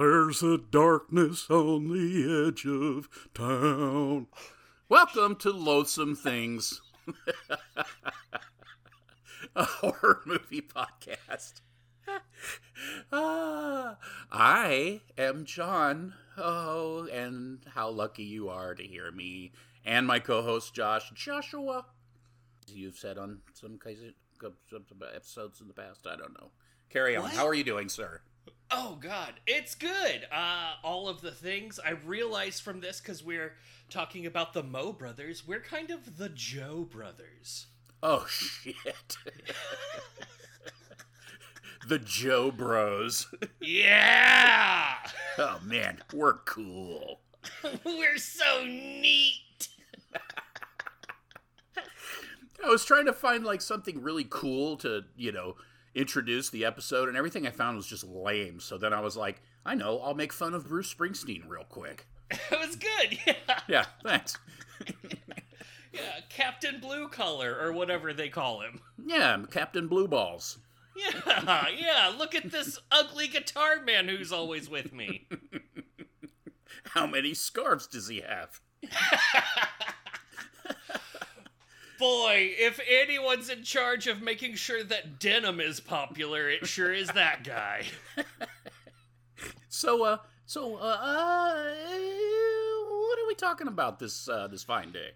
There's a darkness on the edge of town. Welcome to Loathsome Things, a horror movie podcast. Ah, I am John. Oh, and how lucky you are to hear me and my co-host Josh Joshua. You've said on some cases, some episodes in the past. I don't know. Carry on. What? How are you doing, sir? Oh God, it's good. Uh, all of the things I realized from this because we're talking about the Mo brothers. We're kind of the Joe brothers. Oh shit. the Joe Bros. Yeah, Oh man, we're cool. we're so neat. I was trying to find like something really cool to, you know, introduce the episode, and everything I found was just lame. So then I was like, I know, I'll make fun of Bruce Springsteen real quick. It was good. Yeah, Yeah, thanks. yeah. Captain Blue Collar or whatever they call him. Yeah, Captain Blue Balls. Yeah, yeah. Look at this ugly guitar man who's always with me. How many scarves does he have? Boy, if anyone's in charge of making sure that denim is popular, it sure is that guy. So, uh, so, uh, uh, what are we talking about this, uh, this fine day?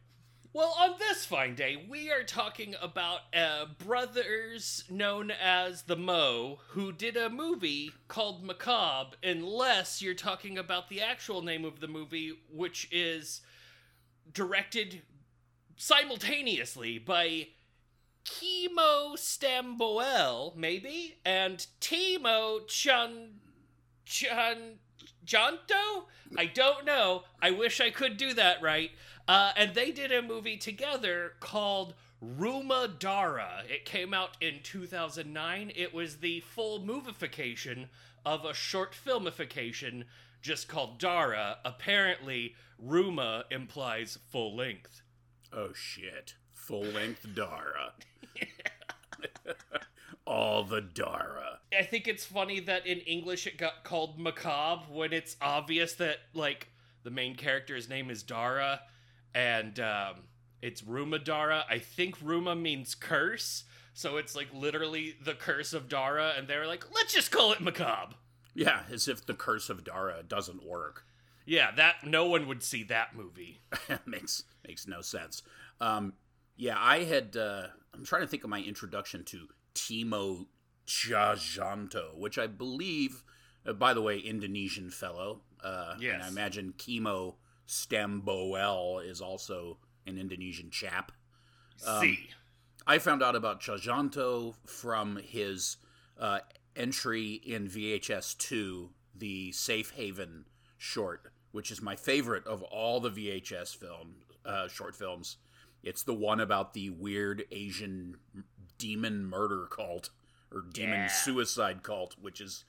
Well, on this fine day, we are talking about uh, brothers known as the Mo who did a movie called Macabre, unless you're talking about the actual name of the movie, which is directed simultaneously by Kimo Stamboel, maybe, and Timo Chun Chun Janto? I don't know. I wish I could do that right. Uh, and they did a movie together called Rumah Dara. It came out in 2009. It was the full movification of a short filmification just called Dara. Apparently, Rumah implies full length. Oh shit. Full length Dara. All the Dara. I think it's funny that in English it got called macabre when it's obvious that like the main character's name is Dara and um, it's Rumah Dara. I think Ruma means curse, so it's like literally the curse of Dara, and they're like, let's just call it macabre. Yeah, as if the curse of Dara doesn't work. Yeah, that no one would see that movie. makes makes no sense. Um, yeah, I had. Uh, I'm trying to think of my introduction to Timo Tjahjanto, which I believe, uh, by the way, Indonesian fellow. Uh, Yes. And I imagine Kimo Stamboel is also an Indonesian chap. See, I found out about Tjahjanto from his uh, entry in VHS 2, the Safe Haven short, which is my favorite of all the VHS film uh, short films. It's the one about the weird Asian demon murder cult or demon Yeah. suicide cult, which is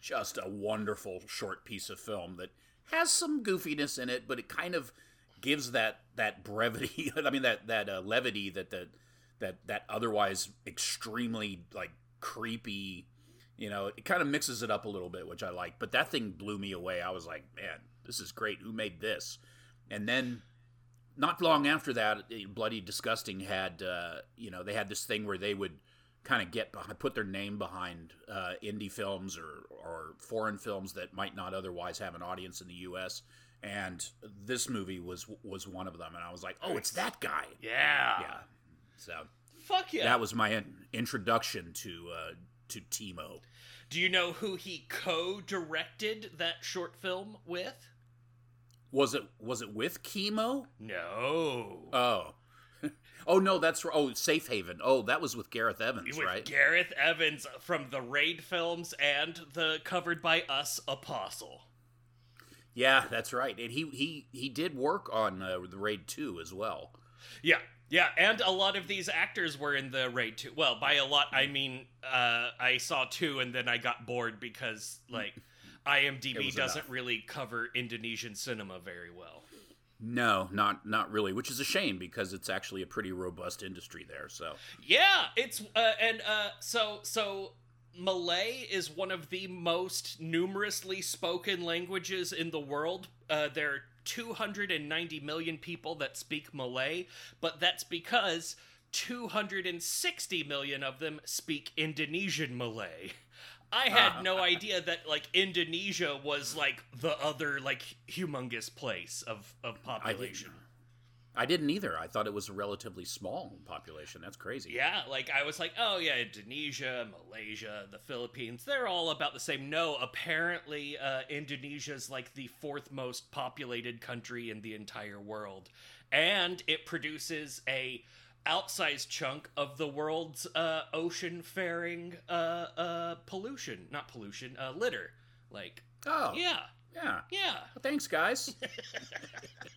just a wonderful short piece of film that has some goofiness in it, but it kind of gives that that brevity. I mean that that uh, levity that the that that otherwise extremely like creepy. You know, it kind of mixes it up a little bit, which I like. But that thing blew me away. I was like, man, this is great. Who made this? And then not long after that, eh, Bloody Disgusting had, uh, you know, they had this thing where they would kind of get behind, put their name behind uh, indie films or, or foreign films that might not otherwise have an audience in the U.S. And this movie was was one of them, and I was like, oh, it's that guy. yeah, Yeah. So fuck yeah. that was my in- introduction to uh, to Timo. Do you know who he co-directed that short film with? Was it was it with Kimo? No. Oh. Oh no, that's oh Safe Haven. Oh, that was with Gareth Evans, with right? Gareth Evans from the Raid films and the covered by us Apostle. yeah, that's right. And he he he did work on uh, the Raid 2 as well. Yeah, yeah, and a lot of these actors were in the Raid Two. Well, by a lot I mean uh, I saw two and then I got bored because like IMDb doesn't enough. really cover Indonesian cinema very well. No, not not really, which is a shame because it's actually a pretty robust industry there. So Yeah, it's uh, and uh, so so Malay is one of the most numerously spoken languages in the world. Uh, there are 290 million people that speak Malay, but that's because 260 million of them speak Indonesian Malay. I had no idea that like Indonesia was like the other like humongous place of of population. I didn't either. I thought it was a relatively small population. That's crazy. Yeah, like I was like, oh yeah, Indonesia, Malaysia, the Philippines, they're all about the same. No, apparently uh, Indonesia's like the fourth most populated country in the entire world, and it produces a outsized chunk of the world's uh, ocean faring uh, uh, pollution, not pollution, uh, litter. Like, Oh, yeah, yeah. yeah. Well, thanks, guys.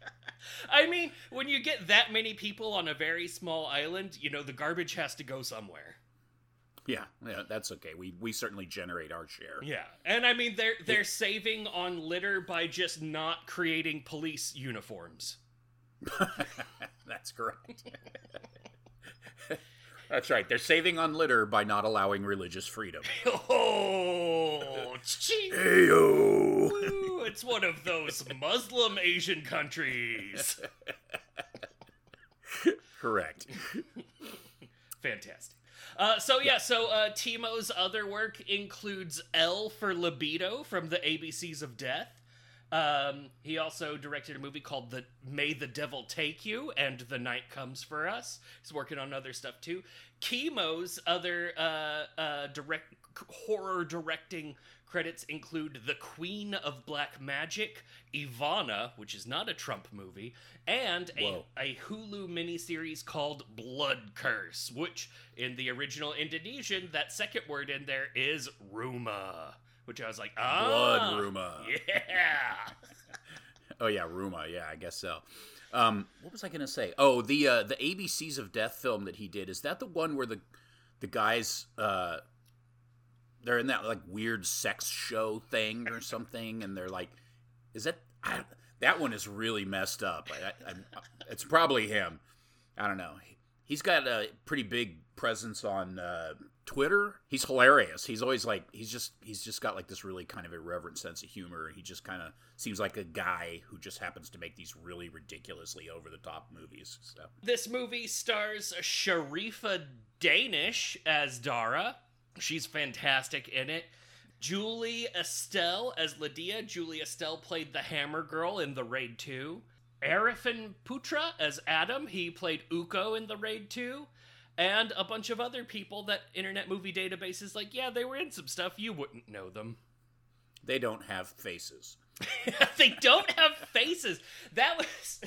I mean, when you get that many people on a very small island, you know, the garbage has to go somewhere. yeah, yeah, that's okay. We we certainly generate our share. Yeah, and I mean they're they're saving on litter by just not creating police uniforms. that's correct. that's right. They're saving on litter by not allowing religious freedom. Oh, ching. Heyo. Woo, it's one of those Muslim Asian countries. Correct. Fantastic. Uh, so yeah, so uh, Timo's other work includes L for Libido from the ABCs of Death. Um, he also directed a movie called "The May the Devil Take You" and "The Night Comes for Us." He's working on other stuff too. Kimo's other uh, uh, direct horror directing credits include "The Queen of Black Magic," Ivanna, which is not a Trump movie, and a, a Hulu miniseries called Blood Curse, which in the original Indonesian, that second word in there is Ruma. Which I was like, ah, Blood Ruma. Yeah. Oh yeah, Ruma. Yeah, I guess so. Um, what was I gonna say? Oh, the uh, the ABCs of Death film that he did is that the one where the the guys uh, they're in that like weird sex show thing or something, and they're like, is that I, that one is really messed up. I, I, I, it's probably him. I don't know. He's got a pretty big presence on uh, Twitter. He's hilarious. He's always like he's just he's just got like this really kind of irreverent sense of humor. He just kind of seems like a guy who just happens to make these really ridiculously over the top movies. So This movie stars Shareefa Daanish as Dara. She's fantastic in it. Julie Estelle as Lydia. Julie Estelle played the Hammer Girl in The Raid 2. Arifin Putra as Adam. He played Uko in The Raid 2. And a bunch of other people that Internet Movie Database is like, yeah, they were in some stuff. You wouldn't know them. they don't have faces. they don't have faces. That was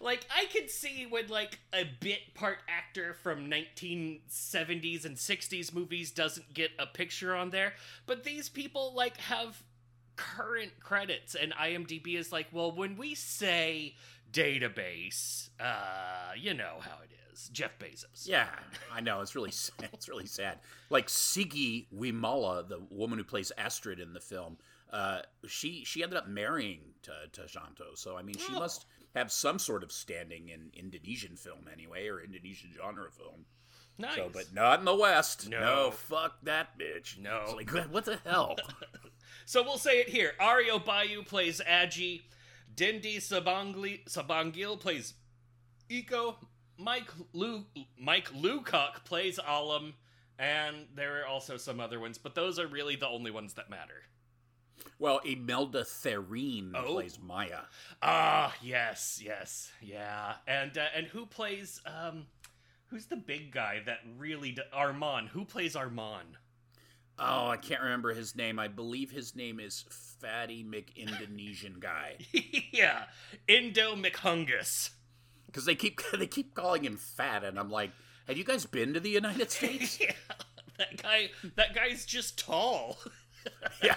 like I could see when like a bit part actor from 1970s and 60s movies doesn't get a picture on there, but these people like have current credits and IMDb is like, "Well, when we say database, uh, you know how it is. Jeff Bezos." Yeah, I know. It's really sad. It's really sad. Like Sigi Wimala, the woman who plays Astrid in the film, uh, she she ended up marrying to, to Janto. So I mean, she Oh. must have some sort of standing in Indonesian film anyway, or Indonesian genre film. Nice. So, but not in the West. No. fuck that bitch. No. It's like what the hell? So we'll say it here. Ario Bayu plays Agi. Dindi Sabangli, Sabangil plays Iko. Mike Lu, Mike Lucock plays Alam. And there are also some other ones, but those are really the only ones that matter. well, Imelda Therinne Oh. plays Maya. Ah, yes, yes, yeah. And uh, and who plays um, who's the big guy that really d- Armand? Who plays Armand? Oh, I can't remember his name. I believe his name is Fatty McIndonesian guy. yeah, Indo McHungus. Because they keep they keep calling him fat, and I'm like, have you guys been to the United States? yeah, that guy. That guy's just tall. yeah.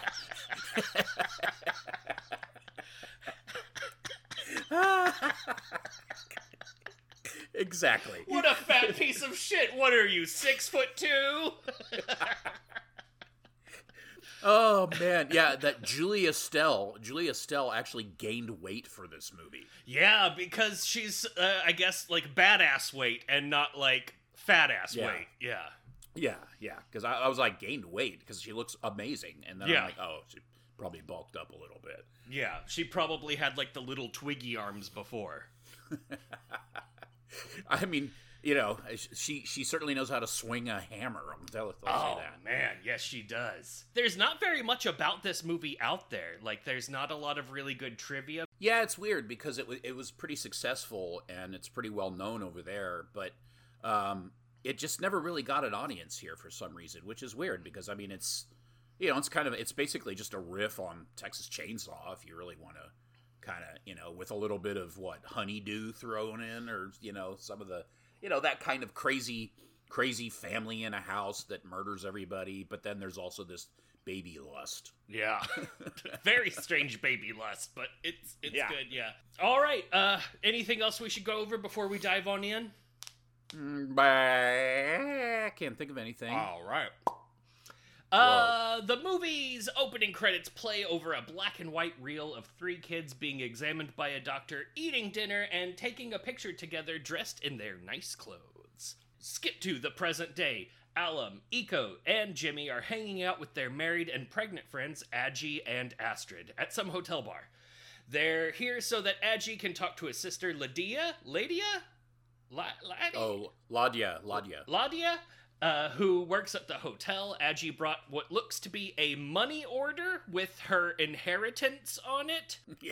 exactly. What a fat piece of shit! What are you, six foot two? Oh man, yeah. That Julie Estelle, Julie Estelle actually gained weight for this movie. yeah, because she's, uh, I guess, like badass weight and not like fat ass Yeah. weight. Yeah. Yeah, yeah. Because I, I was like gained weight because she looks amazing, and then Yeah. I'm like, oh, she probably bulked up a little bit. Yeah, she probably had like the little twiggy arms before. I mean, you know, she she certainly knows how to swing a hammer. I'll, tell, I'll Oh say that. man, yes she does. There's not very much about this movie out there. Like there's not a lot of really good trivia. Yeah, it's weird because it was it was pretty successful and it's pretty well known over there, but um, it just never really got an audience here for some reason, which is weird because I mean it's you know it's kind of it's basically just a riff on Texas Chainsaw if you really want to kind of you know with a little bit of what honeydew thrown in or you know some of the you know that kind of crazy crazy family in a house that murders everybody, but then there's also this baby lust. Yeah. Very strange baby lust, but it's it's Yeah. good, yeah. All right, uh anything else we should go over before we dive on in? Mm, I can't think of anything. All right. Uh, the movie's opening credits play over a black and white reel of three kids being examined by a doctor, eating dinner, and taking a picture together dressed in their nice clothes. Skip to the present day. Alam, Eco, and Jimmy are hanging out with their married and pregnant friends, Adgie and Astrid, at some hotel bar. They're here so that Adgie can talk to his sister, Lydia? Lydia? La- Laddie? Oh, Ladia, Ladia. Ladia, uh, who works at the hotel. Adgie brought what looks to be a money order with her inheritance on it. Yeah.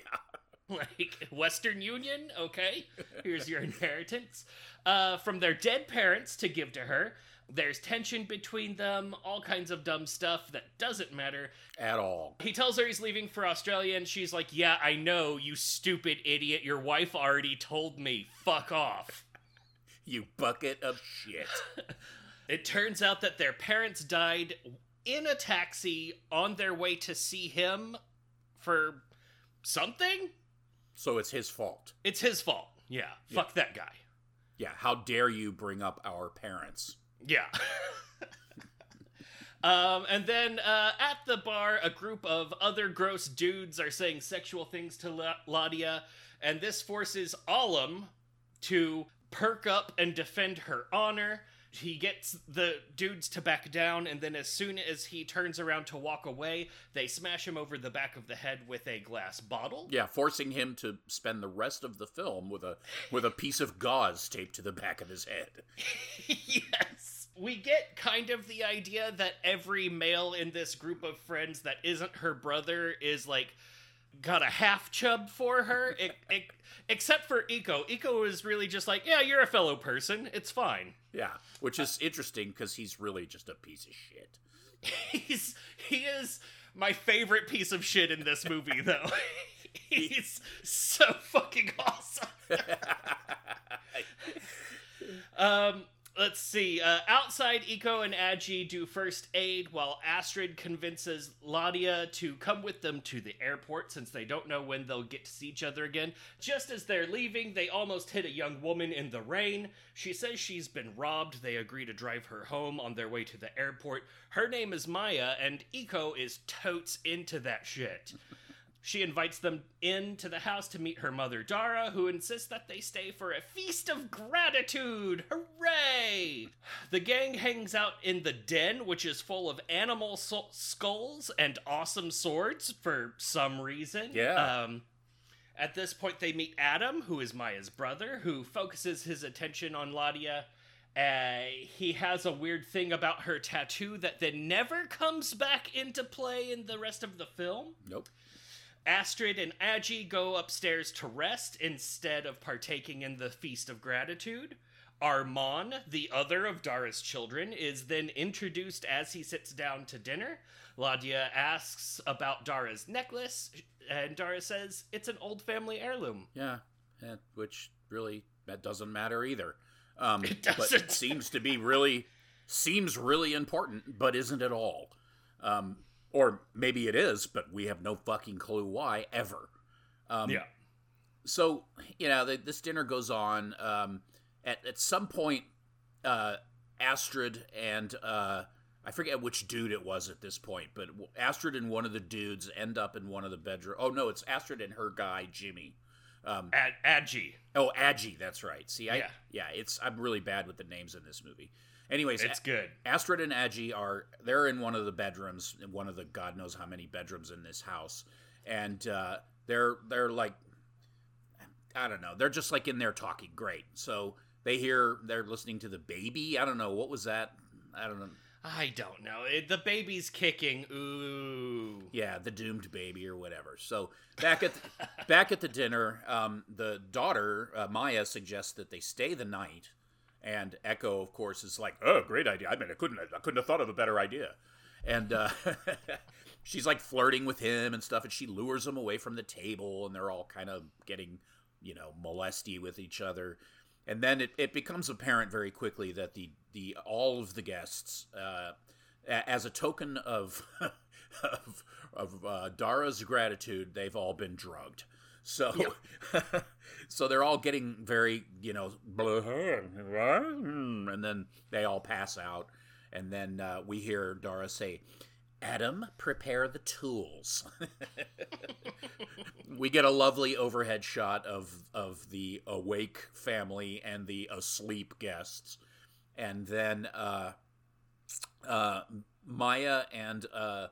Like Western Union, okay, here's your inheritance. Uh, from their dead parents to give to her. There's tension between them, all kinds of dumb stuff that doesn't matter. At all. He tells her he's leaving for Australia, and she's like, Yeah, I know, you stupid idiot. Your wife already told me. Fuck off. You bucket of shit. It turns out that their parents died in a taxi on their way to see him for something. so it's his fault. It's his fault. Yeah, fuck that guy. Yeah. How dare you bring up our parents? Yeah. um, and then uh, at the bar, a group of other gross dudes are saying sexual things to La- Ladia, and this forces Alam to perk up and defend her honor. He gets the dudes to back down, and then as soon as he turns around to walk away, they smash him over the back of the head with a glass bottle. Yeah, forcing him to spend the rest of the film with a with a piece of gauze taped to the back of his head. yes. We get kind of the idea that every male in this group of friends that isn't her brother is like got a half chub for her, e- e- except for Eco. Eco is really just like, yeah, you're a fellow person. It's fine. Yeah, which is interesting because he's really just a piece of shit. He's he is my favorite piece of shit in this movie, though. He's so fucking awesome. Um, let's see. Uh, outside, Eco and Agi do first aid while Astrid convinces Ladia to come with them to the airport since they don't know when they'll get to see each other again. Just as they're leaving, they almost hit a young woman in the rain. She says she's been robbed. They agree to drive her home on their way to the airport. Her name is Maya, and Eco is totes into that shit. She invites them into the house to meet her mother Dara, who insists that they stay for a feast of gratitude. Hooray! The gang hangs out in the den, which is full of animal so- skulls and awesome swords for some reason. Yeah. Um, at this point, they meet Adam, who is Maya's brother, who focuses his attention on Ladia. Uh, he has a weird thing about her tattoo that then never comes back into play in the rest of the film. Nope. Astrid and Agi go upstairs to rest instead of partaking in the Feast of Gratitude. Armand, the other of Dara's children, is then introduced as he sits down to dinner. Ladia asks about Dara's necklace, and Dara says it's an old family heirloom. Yeah, which really that doesn't matter either. Um, It doesn't. it seems to be really seems really important, but isn't at all. Um, or maybe it is, but we have no fucking clue why ever. Um, so you know the, this dinner goes on um, at, at some point uh, astrid and uh, i forget which dude it was at this point but astrid and one of the dudes end up in one of the bedroom oh no it's astrid and her guy jimmy um, Ad- Agi. oh Agi, that's right see i Yeah. yeah it's i'm really bad with the names in this movie Anyways, It's good. Astrid and Agi are they're in one of the bedrooms, in one of the God knows how many bedrooms in this house, and uh, they're they're like, I don't know, they're just like in there talking. Great. So they hear they're listening to the baby. I don't know what was that. I don't know. I don't know. It, the baby's kicking. Ooh. Yeah, the doomed baby or whatever. So back at the, back at the dinner, um, the daughter uh, Maya suggests that they stay the night, and Echo, of course, is like, "Oh, great idea! I mean, I couldn't I couldn't have thought of a better idea." And uh, she's like flirting with him and stuff, and she lures him away from the table, and they're all kind of getting, you know, molesty with each other. And then it, it becomes apparent very quickly that the, the all of the guests, uh, as a token of of, of uh, Dara's gratitude, they've all been drugged. So, so they're all getting very, you know, and then they all pass out, and then uh, we hear Dara say, "Adam, prepare the tools." we get a lovely overhead shot of of the awake family and the asleep guests, and then uh, uh, Maya and uh,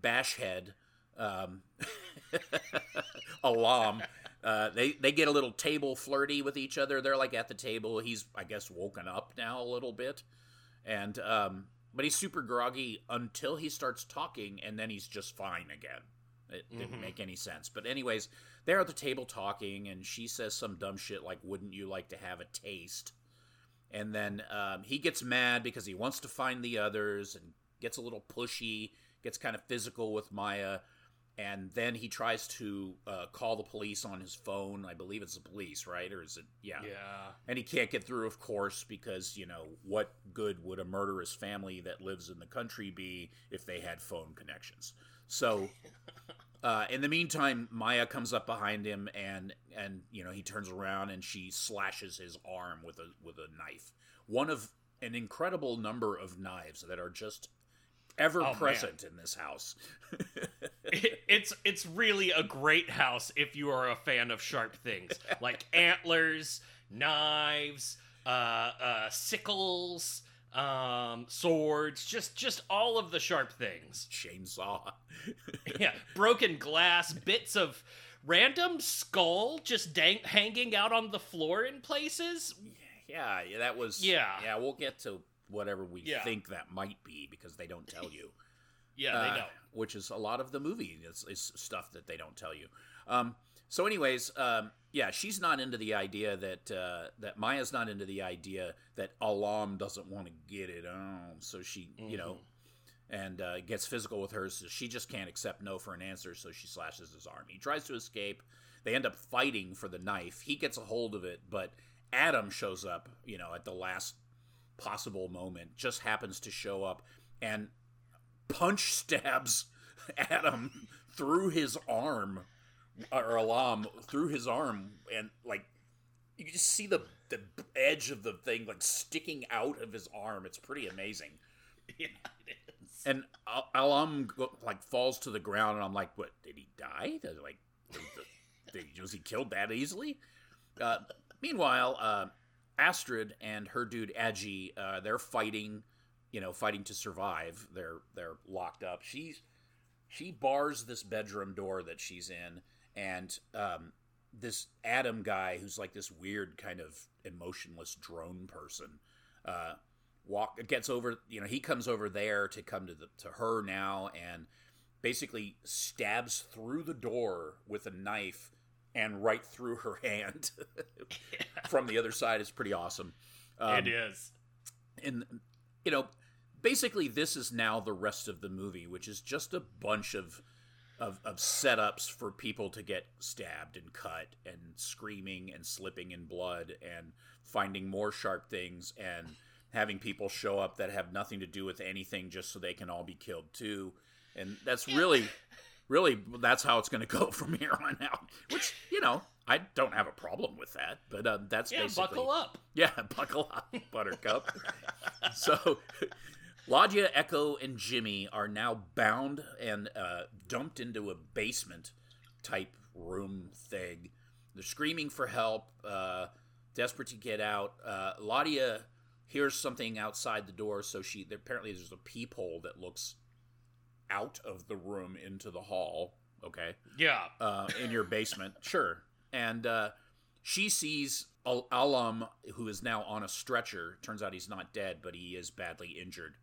Bashhead, um, Alam. Uh, they they get a little table flirty with each other. They're like at the table. He's I guess woken up now a little bit, and um, but he's super groggy until he starts talking, and then he's just fine again. It didn't Mhm. make any sense. But anyways, they're at the table talking, and she says some dumb shit like, "Wouldn't you like to have a taste?" And then um, he gets mad because he wants to find the others, and gets a little pushy, gets kind of physical with Maya, and then he tries to uh, call the police on his phone. I believe it's the police, right? Or is it? Yeah. Yeah. And he can't get through, of course, because, you know, what good would a murderous family that lives in the country be if they had phone connections? So, uh, in the meantime, Maya comes up behind him and, and, you know, he turns around and she slashes his arm with a, with a knife. One of an incredible number of knives that are just ever Oh, man. present in this house. It- it's it's really a great house if you are a fan of sharp things like antlers, knives, uh, uh, sickles, um, swords, just just all of the sharp things. Chainsaw. Yeah, broken glass, bits of random skull just dang- hanging out on the floor in places. Yeah, yeah, that was. Yeah. yeah. We'll get to whatever we Yeah. think that might be because they don't tell you. Yeah, Uh, they know. Which is a lot of the movie is, is stuff that they don't tell you. Um, so, anyways, um, yeah, she's not into the idea that uh, that Maya's not into the idea that Alam doesn't want to get it on. So she, you know, and uh, gets physical with her. So she just can't accept no for an answer. So she slashes his arm. He tries to escape. They end up fighting for the knife. He gets a hold of it, but Adam shows up. You know, at the last possible moment, just happens to show up and punch stabs Adam through his arm, or Alam through his arm, and like you can just see the the edge of the thing like sticking out of his arm. It's pretty amazing. Yeah, it is. And Al- Alam like falls to the ground, and I'm like, "What? Did he die? Like, did, did- was he killed that easily?" Uh, meanwhile, uh, Astrid and her dude Agi, uh, they're fighting, you know, fighting to survive. They're they're locked up. She's she bars this bedroom door that she's in, and um, this Adam guy, who's like this weird kind of emotionless drone person, uh, walk gets over. You know, he comes over there to come to the to her now, and basically stabs through the door with a knife and right through her hand from the other side. is pretty awesome. Um, it is. and you know basically this is now the rest of the movie which is just a bunch of of, of setups for people to get stabbed and cut and screaming and slipping in blood and finding more sharp things and having people show up that have nothing to do with anything just so they can all be killed too and that's really really that's how it's going to go from here on out which you know i don't have a problem with that but uh, that's Yeah, basically buckle up. yeah, buckle up, Buttercup. so, Ladia, Echo, and Jimmy are now bound and uh, dumped into a basement type room thing. They're screaming for help, uh, desperate to get out. Uh, Ladia hears something outside the door. So she apparently there's a peephole that looks out of the room into the hall. Okay, Yeah. uh, in your basement, sure. And uh, she sees Al- Alam, who is now on a stretcher. Turns out he's not dead, but he is badly injured,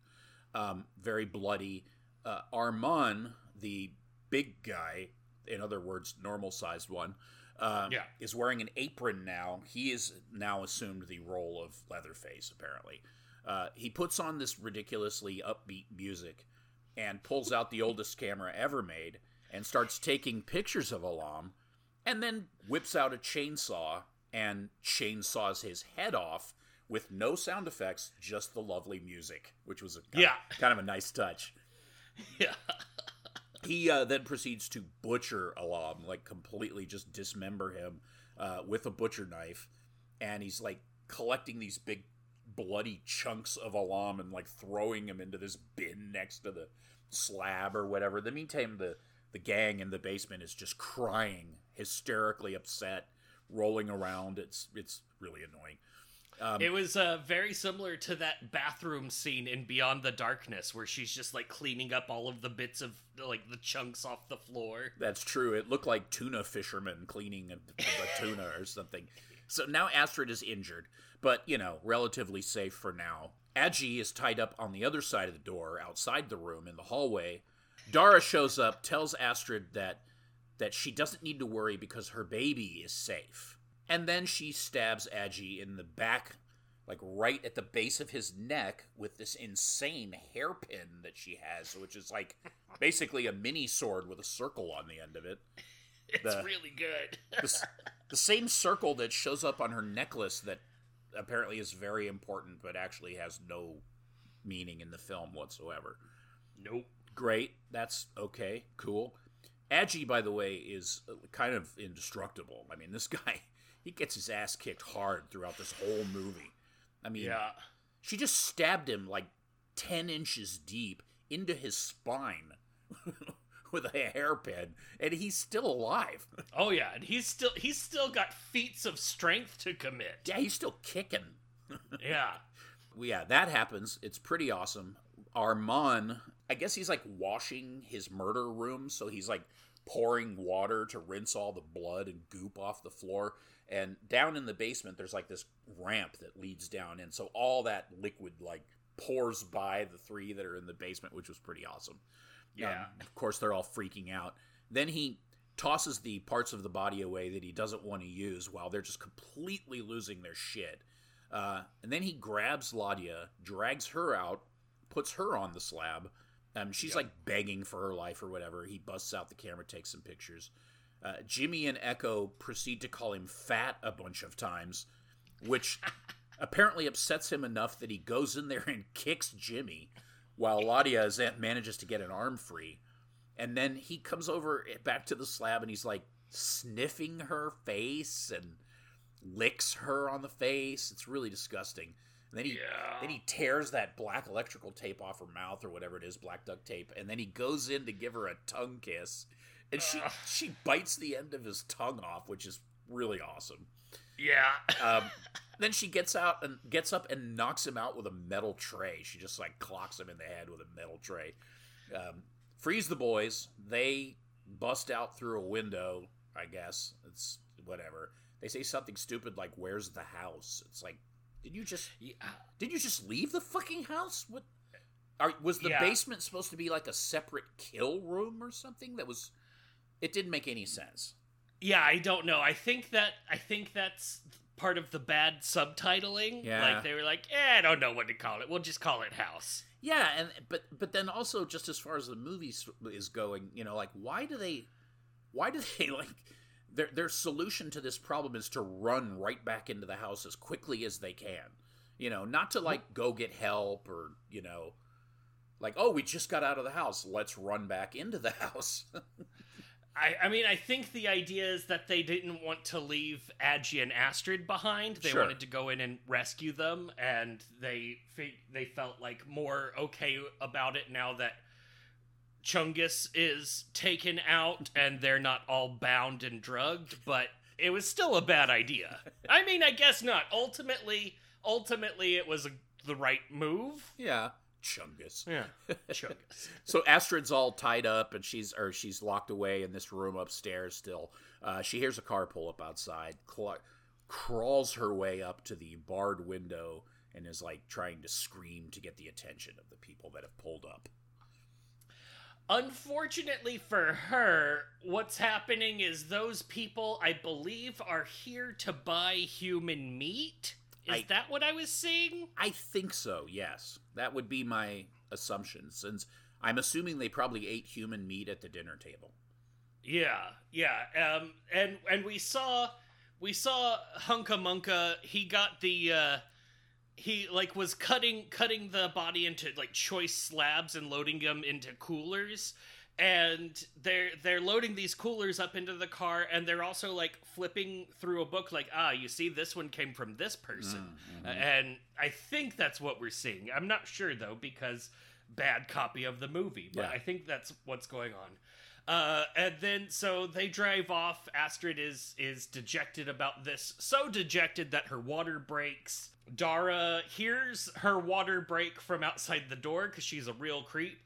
um, very bloody. Uh, Armand, the big guy, in other words, normal sized one, uh, Yeah. is wearing an apron now. He is now assumed the role of Leatherface, apparently. Uh, he puts on this ridiculously upbeat music and pulls out the oldest camera ever made and starts taking pictures of Alam and then whips out a chainsaw and chainsaws his head off with no sound effects, just the lovely music, which was a kind, Yeah. of, kind of a nice touch. Yeah. He uh, then proceeds to butcher Alam, like completely just dismember him uh, with a butcher knife, and he's like collecting these big bloody chunks of Alam and like throwing him into this bin next to the slab or whatever. In the meantime, the the gang in the basement is just crying, hysterically upset, rolling around. It's it's really annoying. Um, It was uh, very similar to that bathroom scene in Beyond the Darkness where she's just like cleaning up all of the bits of like the chunks off the floor. That's true. It looked like tuna fishermen cleaning a, a tuna or something. So now Astrid is injured, but, you know, relatively safe for now. Agi is tied up on the other side of the door, outside the room, in the hallway. Dara shows up, tells Astrid that that she doesn't need to worry because her baby is safe. And then she stabs Agi in the back, like right at the base of his neck, with this insane hairpin that she has, which is like basically a mini sword with a circle on the end of it. It's The- really good. The, the same circle that shows up on her necklace that apparently is very important, but actually has no meaning in the film whatsoever. nope. Great. That's okay. Cool. Agi, by the way, is uh, kind of indestructible. I mean, this guy, he gets his ass kicked hard throughout this whole movie. I mean, Yeah. she just stabbed him like 10 inches deep into his spine with a hairpin, and he's still alive. Oh yeah, and he's still he's still got feats of strength to commit. yeah, he's still kicking. Yeah. Yeah, that happens. It's pretty awesome. Armand, I guess he's like washing his murder room, so he's like pouring water to rinse all the blood and goop off the floor. And down in the basement, there's like this ramp that leads down and so all that liquid like pours by the three that are in the basement, which was pretty awesome. Yeah. Um, of course, they're all freaking out. Then he tosses the parts of the body away that he doesn't want to use while they're just completely losing their shit. Uh, and then he grabs Ladia, drags her out, puts her on the slab. Um, she's Yep. like begging for her life or whatever. He busts out the camera, takes some pictures. Uh, Jimmy and Echo proceed to call him fat a bunch of times, which apparently upsets him enough that he goes in there and kicks Jimmy, while Ladia manages to get an arm free. And then he comes over back to the slab and he's like sniffing her face and licks her on the face. It's really disgusting. And then he Yeah. then he tears that black electrical tape off her mouth or whatever it is, black duct tape, and then he goes in to give her a tongue kiss. And she Ugh. she bites the end of his tongue off, which is really awesome. Yeah. Um, then she gets out and gets up and knocks him out with a metal tray. She just like clocks him in the head with a metal tray. Um, frees the boys. They bust out through a window. I guess it's whatever. They say something stupid like "Where's the house?" It's like, did you just yeah. did you just leave the fucking house? What? Are, was the Yeah. basement supposed to be like a separate kill room or something? That was. It didn't make any sense. Yeah, I don't know. I think that I think that's part of the bad subtitling. Yeah. Like they were like, eh, I don't know what to call it. We'll just call it House. Yeah, and but but then also just as far as the movie is going, you know, like why do they, why do they like their their solution to this problem is to run right back into the house as quickly as they can, you know, not to like go get help or you know, like oh we just got out of the house, let's run back into the house. I, I mean, I think the idea is that they didn't want to leave Agi and Astrid behind. They Sure. wanted to go in and rescue them, and they they felt like more okay about it now that Chungus is taken out and they're not all bound and drugged. But it was still a bad idea. I mean, I guess not. Ultimately, ultimately, it was a the right move. Yeah. Chungus. Yeah, Chungus. So Astrid's all tied up and she's or she's locked away in this room upstairs still. Uh, she hears a car pull up outside, cl- crawls her way up to the barred window and is like trying to scream to get the attention of the people that have pulled up. Unfortunately for her, what's happening is those people, I believe, are here to buy human meat. Is I- that what I was seeing? I think so, yes. That would be my assumption since I'm assuming they probably ate human meat at the dinner table. Yeah, yeah. Um, and and we saw we saw Hunka Munka. He got the uh, he like was cutting cutting the body into like choice slabs and loading them into coolers. And they're they're loading these coolers up into the car, and they're also like flipping through a book, like ah, you see, this one came from this person, Mm, Uh, and I think that's what we're seeing. I'm not sure though because bad copy of the movie, but Yeah. I think that's what's going on. Uh, and then so they drive off. Astrid is is dejected about this, so dejected that her water breaks. Dara hears her water break from outside the door because she's a real creep.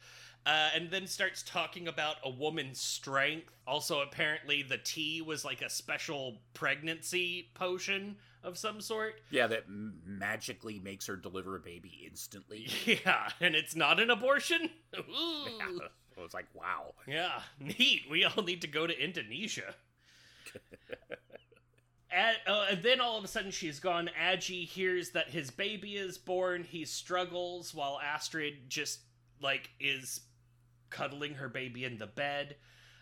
Uh, and then starts talking about a woman's strength. Also, apparently, the tea was like a special pregnancy potion of some sort. Yeah, that m- magically makes her deliver a baby instantly. Yeah, and it's not an abortion. Ooh. I was like, wow. Yeah, neat. We all need to go to Indonesia. and, uh, and then all of a sudden she's gone. Agi hears that his baby is born. He struggles while Astrid just like is cuddling her baby in the bed.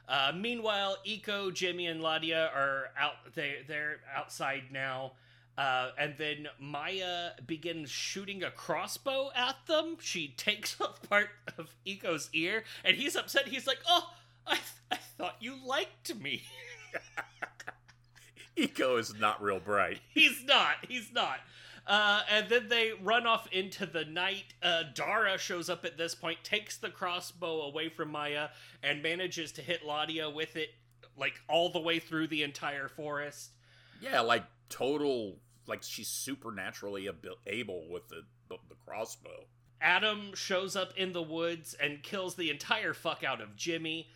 Uh, meanwhile, Eco, Jimmy, and Ladia are out. They they're outside now. Uh, and then Maya begins shooting a crossbow at them. She takes off part of Eco's ear, and he's upset. He's like, "Oh, I, I thought you liked me." Eco is not real bright. he's not. He's not. Uh, and then they run off into the night. Uh, Dara shows up at this point, takes the crossbow away from Maya, and manages to hit Ladia with it, like all the way through the entire forest. Yeah, like total, like she's supernaturally abil- able with the, the the crossbow. Adam shows up in the woods and kills the entire fuck out of Jimmy.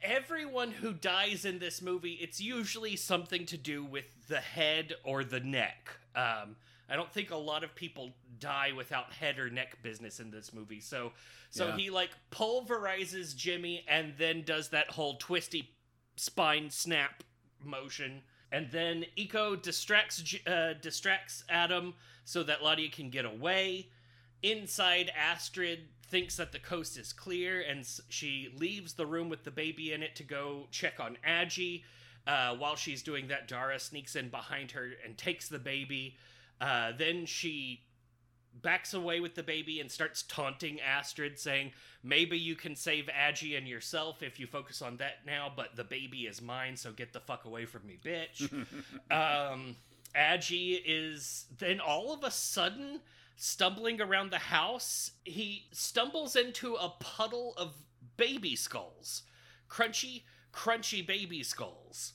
Everyone who dies in this movie, it's usually something to do with the head or the neck. Um, I don't think a lot of people die without head or neck business in this movie. So, so Yeah. he like pulverizes Jimmy and then does that whole twisty spine snap motion. And then Iko distracts uh, distracts Adam so that Ladia can get away. Inside, Astrid thinks that the coast is clear, and she leaves the room with the baby in it to go check on Agi. Uh, while she's doing that, Dara sneaks in behind her and takes the baby. Uh, then she backs away with the baby and starts taunting Astrid, saying, Maybe you can save Aggie and yourself if you focus on that now, but the baby is mine, so get the fuck away from me, bitch. um, Agi is then all of a sudden stumbling around the house. He stumbles into a puddle of baby skulls. Crunchy, crunchy baby skulls.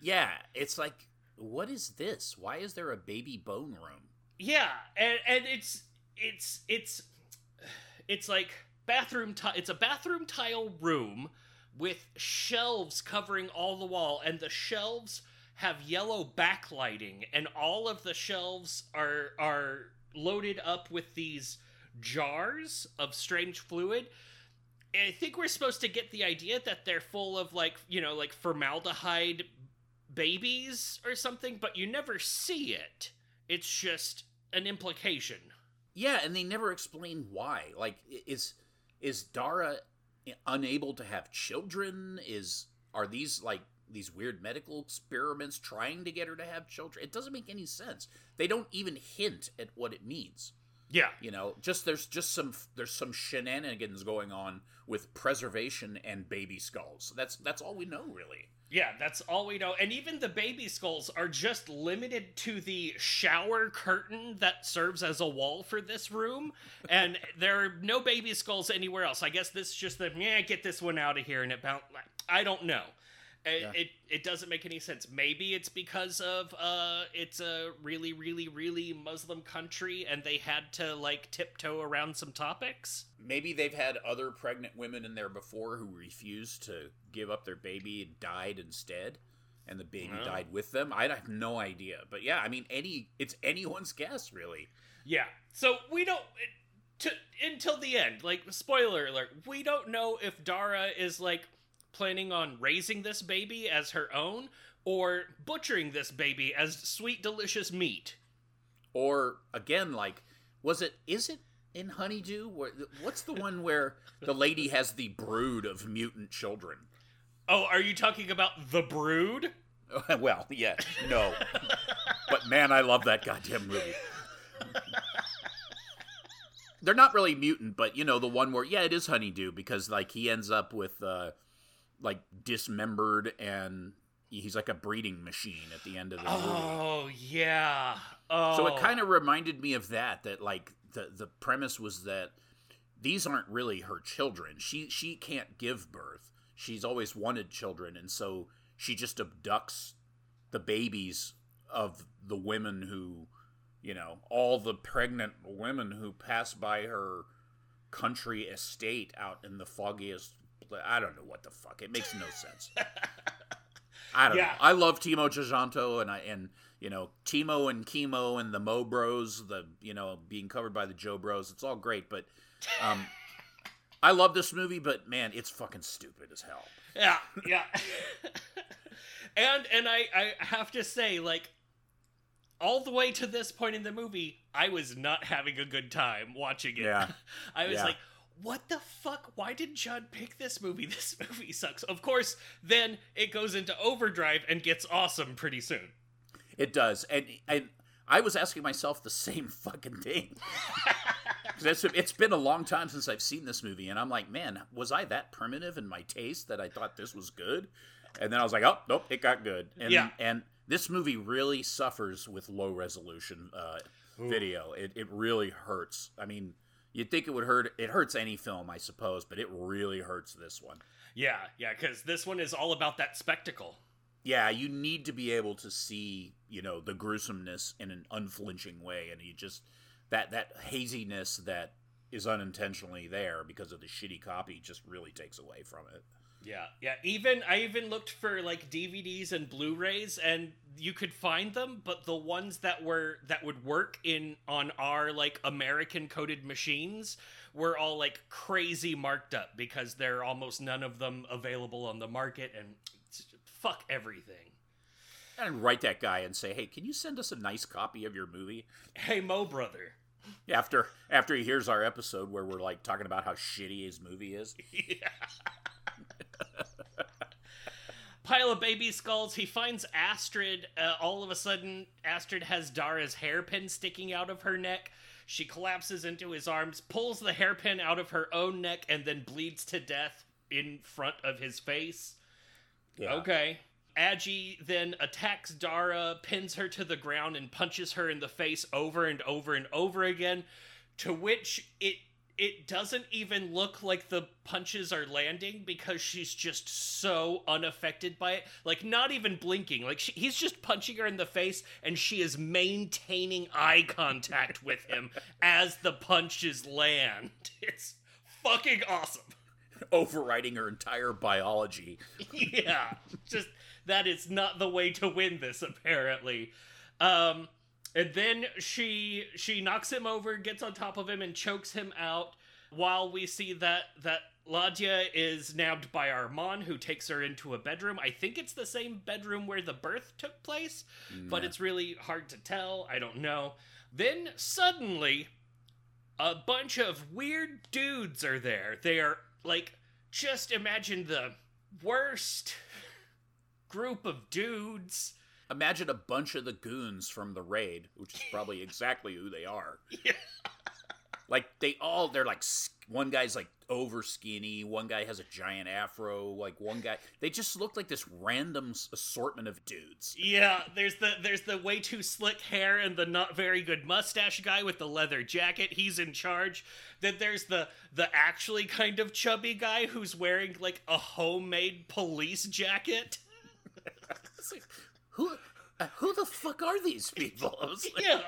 Yeah, it's like, what is this? Why is there a baby bone room? Yeah, and and it's it's it's it's like bathroom ti- it's a bathroom tile room with shelves covering all the wall and the shelves have yellow backlighting and all of the shelves are are loaded up with these jars of strange fluid. I think we're supposed to get the idea that they're full of like, you know, like formaldehyde babies or something, but you never see it. It's just an implication. Yeah, and they never explain why. Like, is is Dara unable to have children? Is are these like these weird medical experiments trying to get her to have children? It doesn't make any sense. They don't even hint at what it means. Yeah. You know, just there's just some there's some shenanigans going on with preservation and baby skulls. That's that's all we know really. Yeah, that's all we know. And even the baby skulls are just limited to the shower curtain that serves as a wall for this room. And there are no baby skulls anywhere else. I guess this is just the, yeah, get this one out of here and it bound. I don't know. It, Yeah. it it doesn't make any sense. Maybe it's because of uh it's a really really really Muslim country and they had to like tiptoe around some topics. Maybe they've had other pregnant women in there before who refused to give up their baby and died instead, and the baby Oh. died with them. I have no idea, but yeah, I mean, any it's anyone's guess, really. Yeah. So we don't to until the end. Like spoiler alert, we don't know if Dara is like planning on raising this baby as her own or butchering this baby as sweet delicious meat. Or again, like, was it? Is it in Honeydew? What's the one where the lady has the brood of mutant children? Oh, are you talking about The Brood? well, yeah, no, but man, I love that goddamn movie. They're not really mutant, but you know the one where yeah, it is Honeydew because like he ends up with uh like dismembered and he's like a breeding machine at the end of the movie. Oh, yeah. Oh. So it oh. kind of reminded me of that. That like the the premise was that these aren't really her children. She she can't give birth. She's always wanted children, and so she just abducts the babies of the women who, you know, all the pregnant women who pass by her country estate out in the foggiest. I don't know what the fuck. It makes no sense. I don't Yeah. know. I love Timo Tjahjanto and I and you know Timo and Kimo and the Mo Bros, the you know being covered by the Jo Bros. It's all great, but um, I love this movie. But man, it's fucking stupid as hell. Yeah, yeah. and and I I have to say like all the way to this point in the movie, I was not having a good time watching it. Yeah. I was Yeah. like, what the fuck? Why did John pick this movie? This movie sucks. Of course, then it goes into overdrive and gets awesome pretty soon. It does, and and I was asking myself the same fucking thing. It's, it's been a long time since I've seen this movie, and I'm like, man, was I that primitive in my taste that I thought this was good? And then I was like, oh, nope, it got good. And, Yeah. And this movie really suffers with low resolution uh, video. It, it really hurts. I mean, you'd think it would hurt. It hurts any film, I suppose, but it really hurts this one. Yeah, yeah, because this one is all about that spectacle. yeah, you need to be able to see, you know, the gruesomeness in an unflinching way, and you just that that haziness that is unintentionally there because of the shitty copy just really takes away from it. Yeah, yeah. Even I even looked for like DVDs and Blu-rays, and you could find them, but the ones that were that would work in on our like American coded machines were all like crazy marked up because there are almost none of them available on the market, and fuck everything. And write that guy and say, "Hey, can you send us a nice copy of your movie?" Hey, Mo brother. After after he hears our episode where we're like talking about how shitty his movie is. yeah. Pile of baby skulls. He finds Astrid. Uh, all of a sudden, Astrid has Dara's hairpin sticking out of her neck. She collapses into his arms, pulls the hairpin out of her own neck, and then bleeds to death in front of his face. Yeah. Okay. Agi then attacks Dara, pins her to the ground, and punches her in the face over and over and over again. To which it it doesn't even look like the punches are landing because she's just so unaffected by it. Like not even blinking. Like she, he's just punching her in the face, and she is maintaining eye contact with him as the punches land. It's fucking awesome. Overriding her entire biology. yeah, just that is not the way to win this apparently. Um and then she she knocks him over, gets on top of him and chokes him out while we see that that Ladia is nabbed by Armand who takes her into a bedroom. I think it's the same bedroom where the birth took place, but it's really hard to tell. I don't know. Then suddenly a bunch of weird dudes are there. They are like just imagine the worst group of dudes. Imagine a bunch of the goons from the raid, which is probably exactly who they are. Yeah. Like they all, they're like one guy's like over skinny, one guy has a giant afro, like one guy. They just look like this random assortment of dudes. Yeah, there's the there's the way too slick hair and the not very good mustache guy with the leather jacket. He's in charge. Then there's the the actually kind of chubby guy who's wearing like a homemade police jacket. Who, uh, who the fuck are these people? I was like, yeah.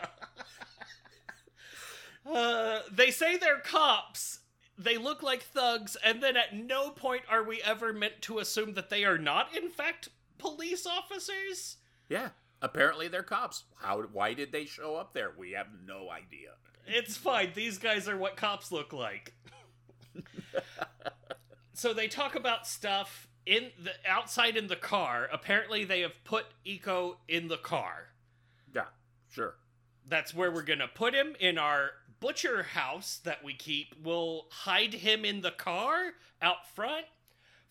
Uh, they say they're cops. They look like thugs, and then at no point are we ever meant to assume that they are not, in fact, police officers. yeah. Apparently they're cops. How? Why did they show up there? We have no idea. It's fine. These guys are what cops look like. so they talk about stuff in the outside in the car. Apparently, they have put Eco in the car. Yeah, sure. That's where we're gonna put him in our butcher house that we keep. We'll hide him in the car out front.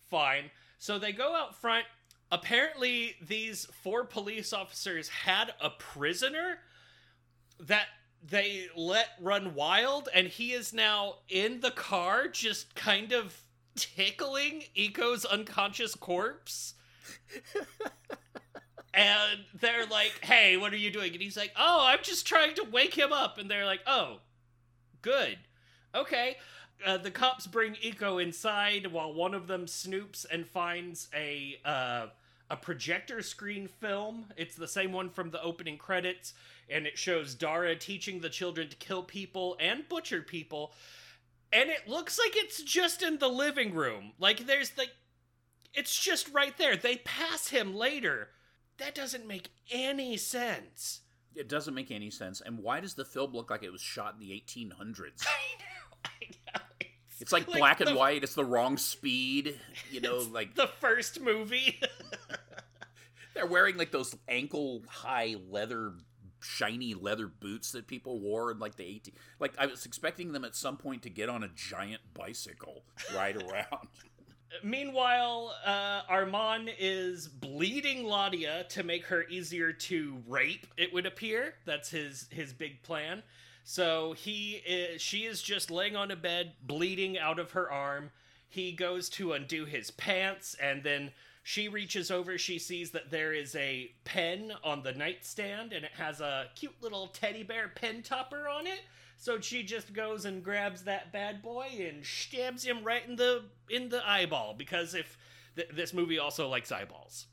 Fine. So they go out front. Apparently, these four police officers had a prisoner that they let run wild, and he is now in the car, just kind of tickling Eco's unconscious corpse. and they're like, "Hey, what are you doing?" And he's like, "Oh, I'm just trying to wake him up." And they're like, "Oh, good, okay." Uh, the cops bring Eco inside while one of them snoops and finds a uh, a projector screen film. It's the same one from the opening credits, and it shows Dara teaching the children to kill people and butcher people. And it looks like it's just in the living room. Like there's like it's just right there. They pass him later. That doesn't make any sense. It doesn't make any sense. And why does the film look like it was shot in the 1800s? I know. I know. It's like, Like black and white. It's the wrong speed. You know, It's like the first movie. they're wearing like those ankle high leather, shiny leather boots that people wore in like the 18. Like I was expecting them at some point to get on a giant bicycle ride around. Meanwhile, uh, Armand is bleeding Ladia to make her easier to rape. It would appear that's his his big plan. So he is, she is just laying on a bed, bleeding out of her arm. He goes to undo his pants, and then she reaches over. She sees that there is a pen on the nightstand, and it has a cute little teddy bear pen topper on it. So she just goes and grabs that bad boy and stabs him right in the in the eyeball because if th- this movie also likes eyeballs.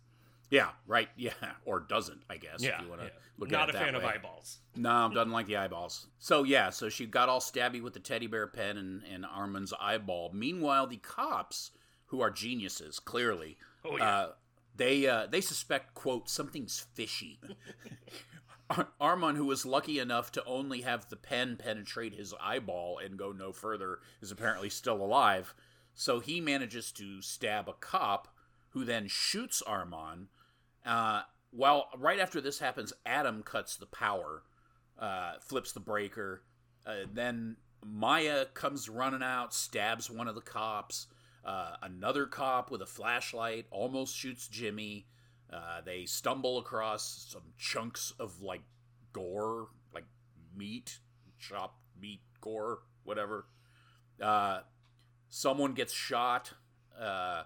yeah, right. Yeah, or doesn't, I guess. if you want to yeah. look not at a it that fan of eyeballs. No, doesn't like the eyeballs. So yeah, so she got all stabby with the teddy bear pen and, and Armand's eyeball. Meanwhile, the cops, who are geniuses, clearly, Oh, yeah. uh, they uh, they suspect quote something's fishy. Ar- Armand, who was lucky enough to only have the pen penetrate his eyeball and go no further, is apparently still alive. So he manages to stab a cop, who then shoots Armand. Uh, well, right after this happens, Adam cuts the power, uh, flips the breaker. Uh, then Maya comes running out, stabs one of the cops. Uh, another cop with a flashlight almost shoots Jimmy. Uh, they stumble across some chunks of like gore, like meat, chopped meat, gore, whatever. Uh, someone gets shot. Uh,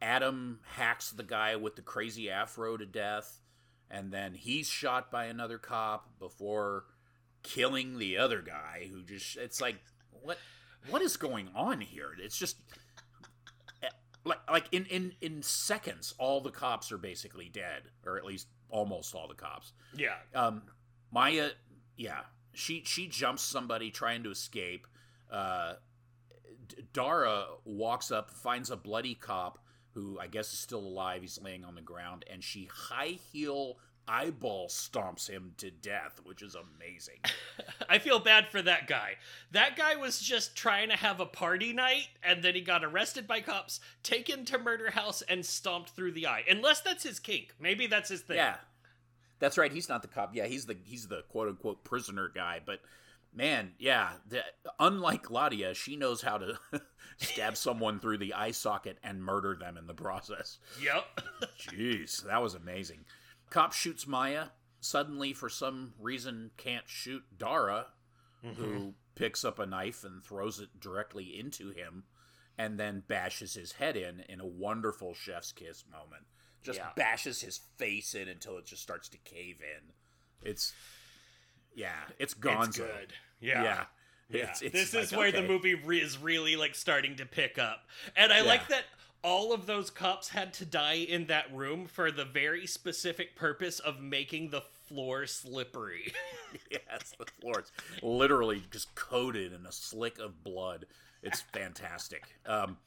Adam hacks the guy with the crazy afro to death, and then he's shot by another cop before killing the other guy who just it's like what what is going on here? It's just like like in in in seconds all the cops are basically dead or at least almost all the cops. Yeah. Um, Maya, yeah, she she jumps somebody trying to escape. Uh, Dara walks up, finds a bloody cop who I guess is still alive. He's laying on the ground, and she high heel eyeball stomps him to death, which is amazing. I feel bad for that guy. That guy was just trying to have a party night and then he got arrested by cops, taken to murder house and stomped through the eye. Unless that's his kink. Maybe that's his thing. Yeah, that's right. He's not the cop. Yeah, he's the he's the quote unquote prisoner guy. But man, yeah, the, unlike Ladia, she knows how to stab someone through the eye socket and murder them in the process. Yep. Jeez, that was amazing. Cop shoots Maya. Suddenly, for some reason, can't shoot Dara, who mm-hmm. picks up a knife and throws it directly into him, and then bashes his head in in a wonderful chef's kiss moment. Just Yeah. bashes his face in until it just starts to cave in. It's yeah, it's gonzo. It's good. Yeah. Yeah. Yeah. It's- it's this is like, where the movie re- is really like starting to pick up. And I like that all of those cops had to die in that room for the very specific purpose of making the floor slippery. yes, the floor is literally just coated in a slick of blood. It's fantastic. Um,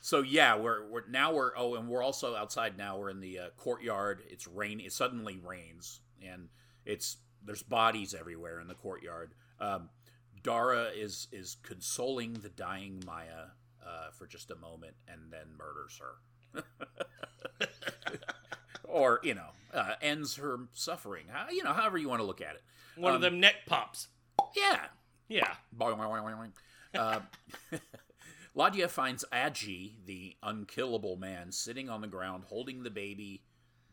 so yeah, we're we're now we're oh, and we're also outside now. We're in the uh, courtyard. It's rain. It suddenly rains, and it's there's bodies everywhere in the courtyard. Um, Dara is is consoling the dying Maya uh, for just a moment, and then murders her. or you know uh, ends her suffering How, you know however you want to look at it One of Um, them neck pops. yeah Yeah. Uh, Ladia finds Agi, the unkillable man, sitting on the ground holding the baby,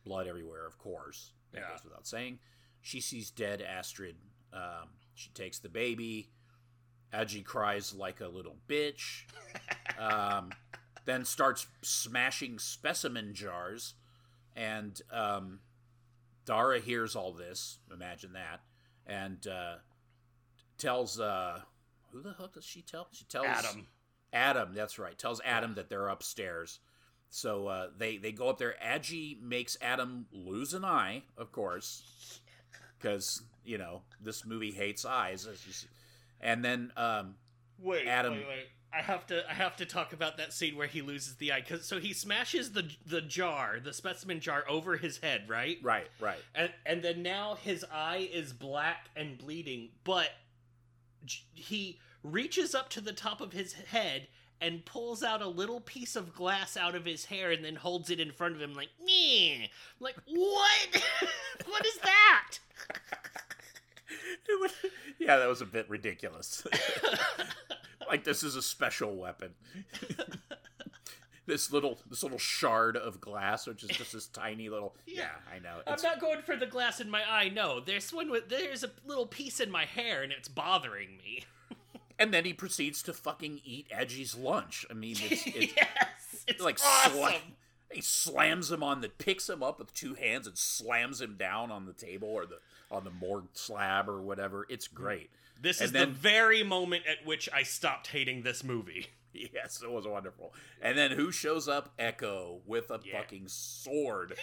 blood everywhere, of course. That Yeah. goes without saying. She sees dead Astrid. Um, she takes the baby. Agi cries like a little bitch. Um, then starts smashing specimen jars. And um, Dara hears all this. Imagine that. And uh, tells. Uh, who the hell does she tell? She tells Adam. Adam, that's right. Tells Adam that they're upstairs. So uh, they they go up there. Agi makes Adam lose an eye, of course, because you know this movie hates eyes. as you see. And then um, Wait, Adam- wait, wait. I have to I have to talk about that scene where he loses the eye cuz so he smashes the the jar, the specimen jar over his head, right? right, right, And and then now his eye is black and bleeding, but he reaches up to the top of his head and pulls out a little piece of glass out of his hair and then holds it in front of him like, "Me." Like, "What? what is that?" Was- yeah, that was a bit ridiculous. like this is a special weapon. this little this little shard of glass, which is just this tiny little. Yeah, I know. I'm It's, not going for the glass in my eye. No, there's one with there's a little piece in my hair and it's bothering me. and then he proceeds to fucking eat Edgy's lunch. I mean, it's, it's yes, it's like awesome. sla- he slams him on the picks him up with two hands and slams him down on the table or the on the morgue slab or whatever. It's mm. great. This and is then- the very moment at which I stopped hating this movie. Yes, it was wonderful. And then who shows up? Echo with a Yeah. fucking sword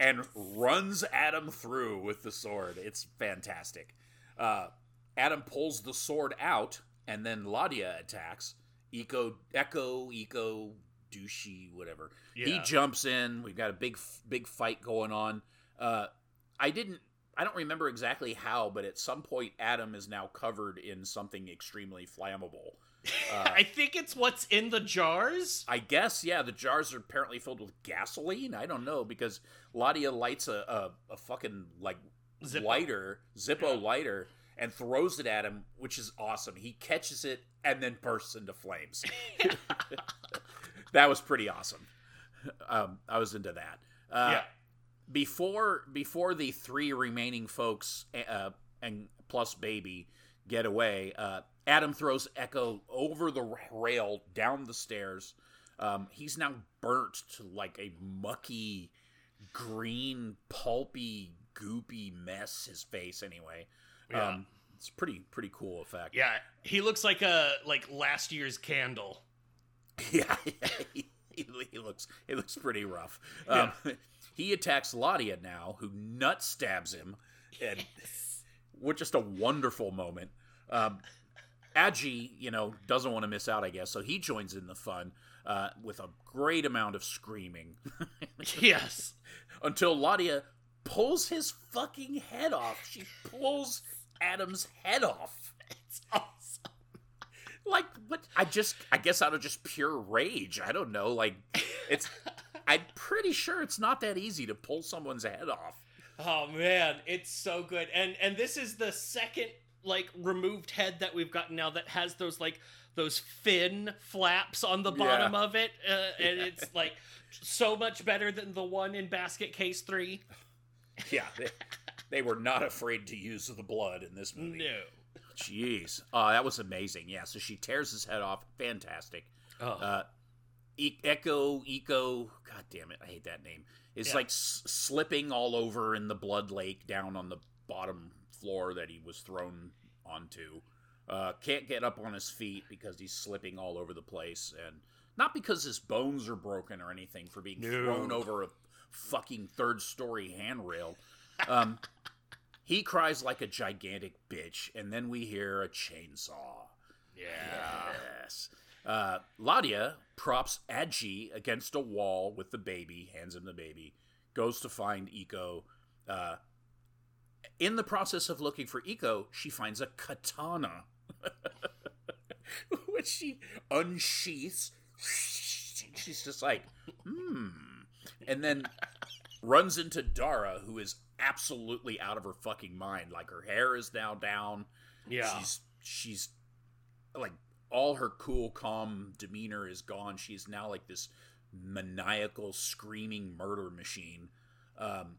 and runs Adam through with the sword. It's fantastic. Uh, Adam pulls the sword out, and then Ladia attacks. Eco, Echo, Eco, douchey, whatever. He jumps in. We've got a big, big fight going on. Uh, I didn't. I don't remember exactly how, but at some point, Adam is now covered in something extremely flammable. Uh, I think it's what's in the jars. I guess, yeah, the jars are apparently filled with gasoline. I don't know because Ladia lights a, a, a fucking like Zippo. lighter, Zippo Yeah. lighter, and throws it at him, which is awesome. He catches it and then bursts into flames. that was pretty awesome. Um, I was into that. Uh, yeah. Before before the three remaining folks uh, and plus baby get away, uh, Adam throws Echo over the rail down the stairs. Um, he's now burnt to like a mucky, green, pulpy, goopy mess. His face, anyway. Yeah. Um, it's pretty pretty cool effect. Yeah, he looks like a like last year's candle. yeah, he, he looks he looks pretty rough. Um, he attacks Ladia now, who nut stabs him, and what just a wonderful moment. Um, Agi, you know, doesn't want to miss out, I guess, so he joins in the fun uh, with a great amount of screaming yes. until Ladia pulls his fucking head off. She pulls Adam's head off. It's awesome. like what i just i guess out of just pure rage i don't know like it's i'm pretty sure it's not that easy to pull someone's head off Oh man, it's so good. And and this is the second like removed head that we've gotten now that has those like those fin flaps on the bottom Yeah. of it uh, and it's like so much better than the one in basket case 3. yeah they, they were not afraid to use the blood in this movie No. jeez oh that was amazing yeah so she tears his head off fantastic Oh. uh e- echo eco god damn it i hate that name is Yeah. like s- slipping all over in the blood lake down on the bottom floor that he was thrown onto uh, can't get up on his feet because he's slipping all over the place and not because his bones are broken or anything for being No. thrown over a fucking third story handrail. Um, he cries like a gigantic bitch, and then we hear a chainsaw. Yeah. Yes. Uh, Ladia props Adji against a wall with the baby, hands him the baby, goes to find Iko. Uh, in the process of looking for Iko, she finds a katana, which she unsheaths. She's just like, hmm. And then runs into Dara, who is absolutely out of her fucking mind. Like her hair is now down. Yeah. She's she's like all her cool, calm demeanor is gone. She's now like this maniacal, screaming murder machine. Um,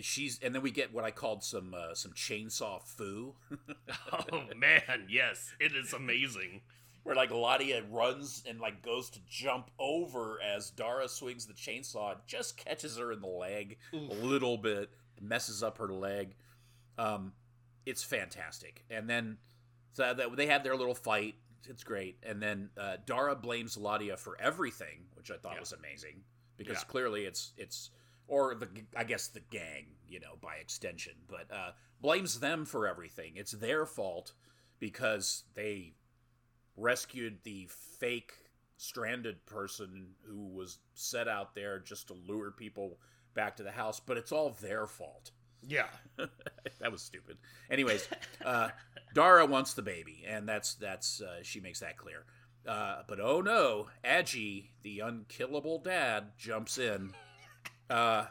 she's and then we get what I called some uh, some chainsaw foo, oh man, yes, it is amazing. where like Ladia runs and like goes to jump over as Dara swings the chainsaw, just catches her in the leg Oof. a little bit, messes up her leg. Um, it's fantastic. And then so that they had their little fight. It's great. And then uh, Dara blames Ladia for everything, which I thought Yeah. was amazing because Yeah. clearly it's it's or the I guess the gang, you know, by extension, but uh, blames them for everything. It's their fault because they rescued the fake stranded person who was set out there just to lure people back to the house, but it's all their fault. Yeah. that was stupid. Anyways, uh, Dara wants the baby, and that's that's uh, she makes that clear. Uh, but oh no, Agi, the unkillable dad, jumps in, uh,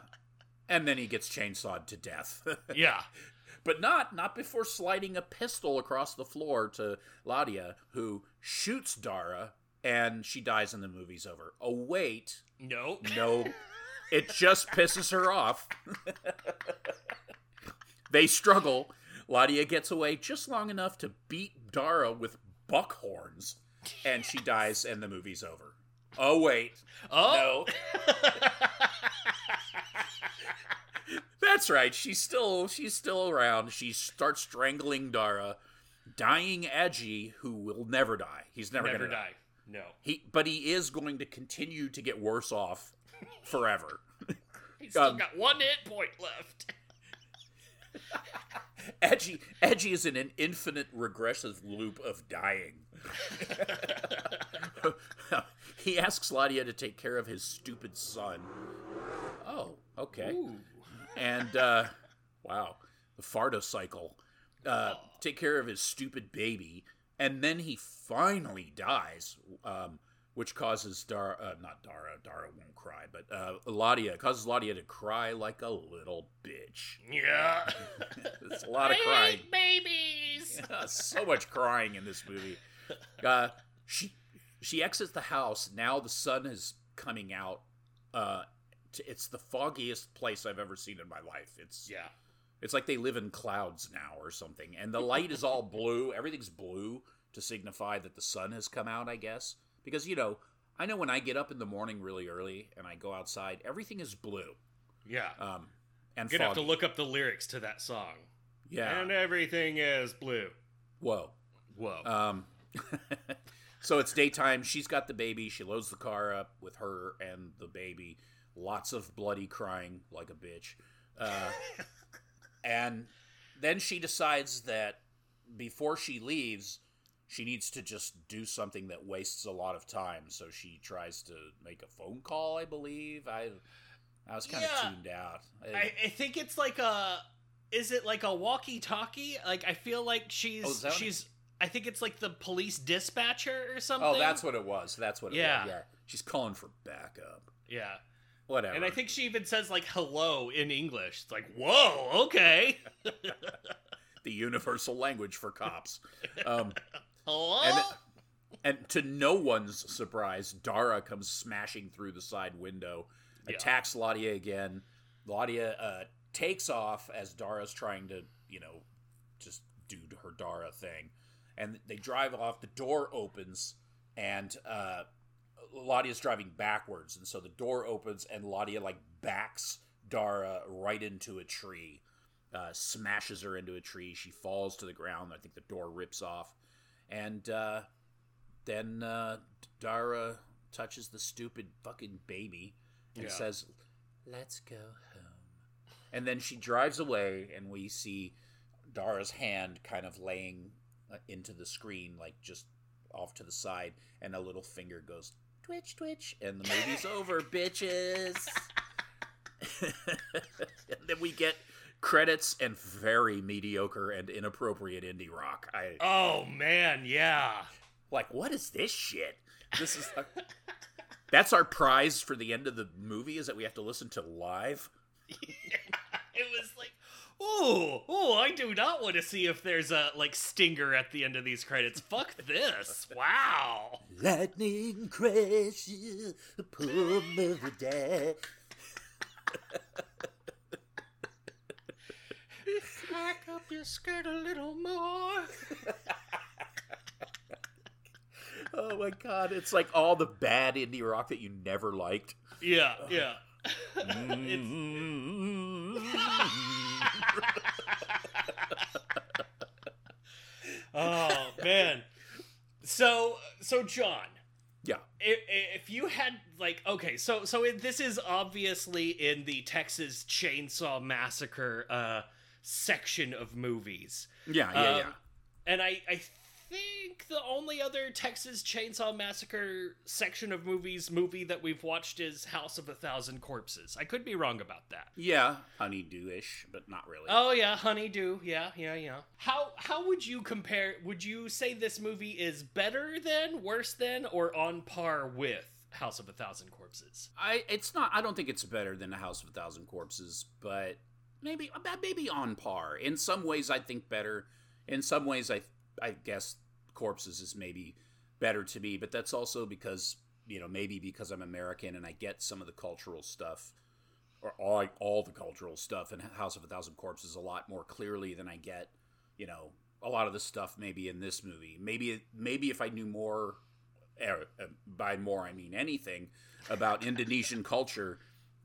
and then he gets chainsawed to death. Yeah. but not not before sliding a pistol across the floor to Ladia, who shoots Dara, and she dies, and the movie's over. Oh wait, No. no, it just pisses her off. they struggle. Ladia gets away just long enough to beat Dara with buckhorns, and she dies, and the movie's over. Oh wait, Oh. that's right. She's still she's still around. She starts strangling Dara, dying Edgy, who will never die. He's never, Never gonna die. die. No. He, but he is going to continue to get worse off forever. He's still Um, got one hit point left. Edgy, Edgy is in an infinite regressive loop of dying. he asks Ladia to take care of his stupid son. Oh, okay. Ooh. And uh, wow, the Fardo cycle. Uh, take care of his stupid baby, and then he finally dies, um, which causes Dara, uh, not Dara, Dara won't cry, but uh, Ladia causes Ladia to cry like a little bitch. Yeah. It's a lot of I crying. babies. so much crying in this movie. Uh, she she exits the house. Now the sun is coming out. Uh, it's the foggiest place I've ever seen in my life. It's Yeah. it's like they live in clouds now or something. And the light is all blue. Everything's blue to signify that the sun has come out. I guess because you know I know when I get up in the morning really early and I go outside, everything is blue. Yeah. Um, and You're gonna have to look up the lyrics to that song. Yeah. And everything is blue. Whoa. Whoa. Um, so it's daytime. She's got the baby. She loads the car up with her and the baby. Lots of bloody crying like a bitch. Uh, and then she decides that before she leaves, she needs to just do something that wastes a lot of time. So she tries to make a phone call, I believe. I, I was kind of Yeah. tuned out. I, I think it's like a. Is it like a walkie-talkie? Like I feel like she's Oh, it- she's. I think it's like the police dispatcher or something. oh, that's what it was. That's what it Yeah. was. Yeah. She's calling for backup. Yeah. Whatever. And I think she even says like hello in English. It's like, whoa, okay. the universal language for cops. Um, Hello? and, and to no one's surprise, Dara comes smashing through the side window, Yeah. attacks Ladia again. Ladia uh, takes off as Dara's trying to, you know, just do her Dara thing. And they drive off. The door opens, and uh, Ladia's driving backwards. And so the door opens, and Ladia, like, backs Dara right into a tree uh, smashes her into a tree. She falls to the ground. I think the door rips off, and uh, then uh, Dara touches the stupid fucking baby and Yeah. says, "Let's go home." And then she drives away, and we see Dara's hand kind of laying uh, into the screen, like just off to the side, and a little finger goes twitch, twitch, and the movie's over, bitches. and then we get credits and very mediocre and inappropriate indie rock. I Oh man, yeah. like, what is this shit? This is. that's our prize for the end of the movie is that we have to listen to live. it was like, oh, oh, I do not want to see if there's a like stinger at the end of these credits. Fuck this! Wow. Lightning crashes poor mother dead. Back up your skirt a little more. Oh my god, it's like all the bad indie rock that you never liked. Yeah, yeah. Mm. oh man. So, so John, yeah. if, if you had like okay so so it, this is obviously in the texas chainsaw massacre uh section of movies Yeah, yeah, Um, yeah. and i i think the only other texas chainsaw massacre section of movies movie that we've watched is house of a thousand corpses i could be wrong about that Yeah, honeydew-ish, but not really. Oh yeah, Honeydew. Yeah, yeah, yeah. How how would you compare? Would you say this movie is better than, worse than, or on par with House of a Thousand Corpses? I it's not. I don't think it's better than a House of a Thousand Corpses, but maybe maybe on par. In some ways, I think better. In some ways, I I guess Corpses is maybe better to me, but that's also because you know maybe because I'm American and I get some of the cultural stuff or all all the cultural stuff in House of a Thousand Corpses a lot more clearly than I get. You know, a lot of the stuff maybe in this movie. Maybe maybe if I knew more er, uh, by more I mean anything about Indonesian culture,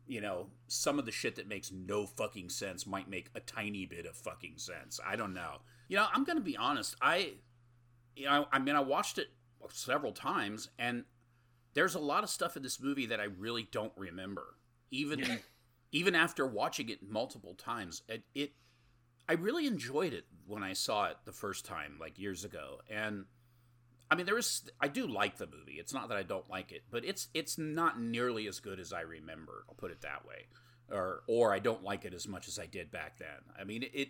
you know, some of the shit that makes no fucking sense might make a tiny bit of fucking sense. I don't know. You know, I'm gonna be honest. I, you know, I mean, I watched it several times, and there's a lot of stuff in this movie that I really don't remember, even Yeah. even after watching it multiple times. It, it, I really enjoyed it when I saw it the first time, like years ago, and. I mean, there is. I do like the movie. It's not that I don't like it, but it's it's not nearly as good as I remember. I'll put it that way, or or I don't like it as much as I did back then. I mean, it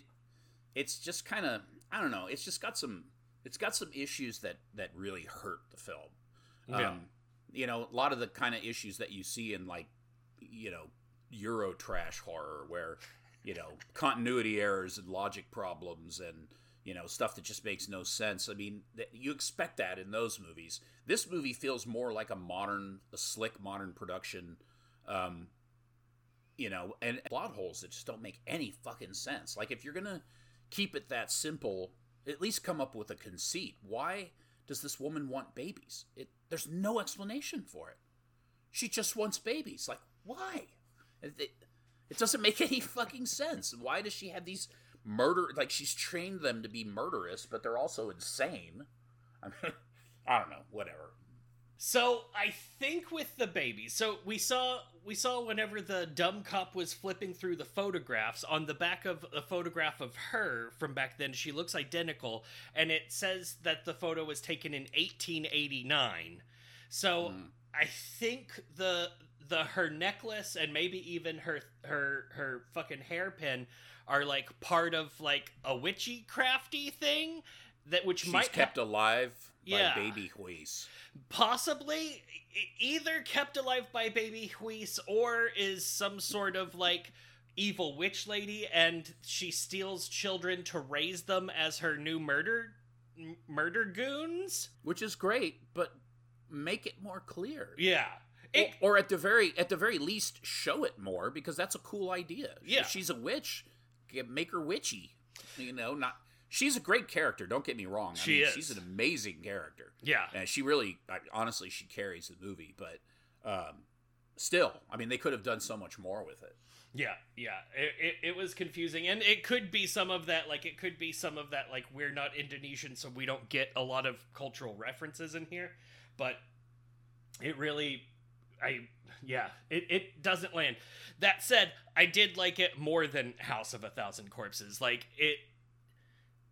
it's just kind of I don't know. It's just got some it's got some issues that that really hurt the film. Yeah. Um, you know, a lot of the kind of issues that you see in like you know Euro trash horror, where you know continuity errors and logic problems and you know stuff that just makes no sense. I mean, th- you expect that in those movies. This movie feels more like a modern, a slick modern production. Um, you know, and plot holes that just don't make any fucking sense. Like if you're gonna keep it that simple, at least come up with a conceit. Why does this woman want babies? It there's no explanation for it. She just wants babies. Like why? It, it doesn't make any fucking sense. Why does she have these murder? Like she's trained them to be murderous, but they're also insane. I mean, I don't know. Whatever. So I think with the baby, so we saw we saw whenever the dumb cop was flipping through the photographs on the back of a photograph of her from back then, she looks identical, and it says that the photo was taken in 1889. So Mm. I think the the her necklace and maybe even her her her fucking hairpin are like part of like a witchy crafty thing that which She's might ha- kept alive Yeah. by baby Huis. possibly either kept alive by baby Huis or is some sort of like evil witch lady and she steals children to raise them as her new murder m- murder goons which is great, but make it more clear. yeah Or- it, or at the very at the very least show it more because that's a cool idea. Yeah. If she's a witch, make her witchy. You know, not she's a great character. Don't get me wrong. I She mean, is. She's an amazing character, yeah and she really, I, honestly, she carries the movie. But um, still, I mean, they could have done so much more with it. yeah yeah it, it, it was confusing and it could be some of that like it could be some of that like we're not indonesian so we don't get a lot of cultural references in here but it really I yeah, it, it doesn't land. That said, I did like it more than House of a Thousand Corpses. Like it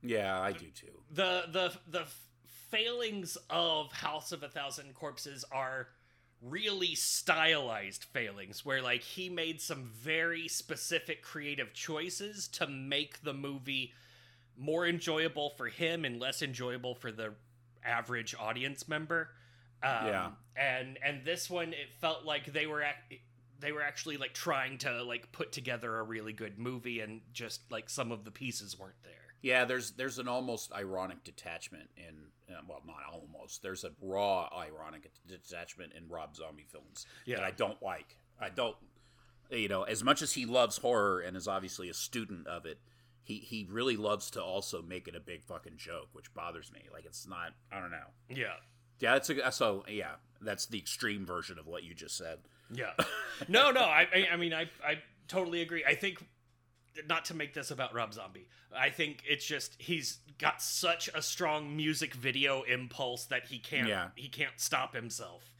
Yeah, I do too. the the the failings of House of a Thousand Corpses are really stylized failings where like he made some very specific creative choices to make the movie more enjoyable for him and less enjoyable for the average audience member. Um, Yeah. And and this one it felt like they were ac- they were actually like trying to like put together a really good movie and just like some of the pieces weren't there. Yeah, there's there's an almost ironic detachment in uh, well, not almost. There's a raw ironic detachment in Rob Zombie films Yeah. that I don't like. I don't, you know, as much as he loves horror and is obviously a student of it, he he really loves to also make it a big fucking joke, which bothers me. Like it's not. I don't know. Yeah. Yeah, that's a so yeah. That's the extreme version of what you just said. Yeah. No, no. I, I, I mean, I, I totally agree. I think not to make this about Rob Zombie. I think it's just he's got such a strong music video impulse that he can't, Yeah. he can't stop himself.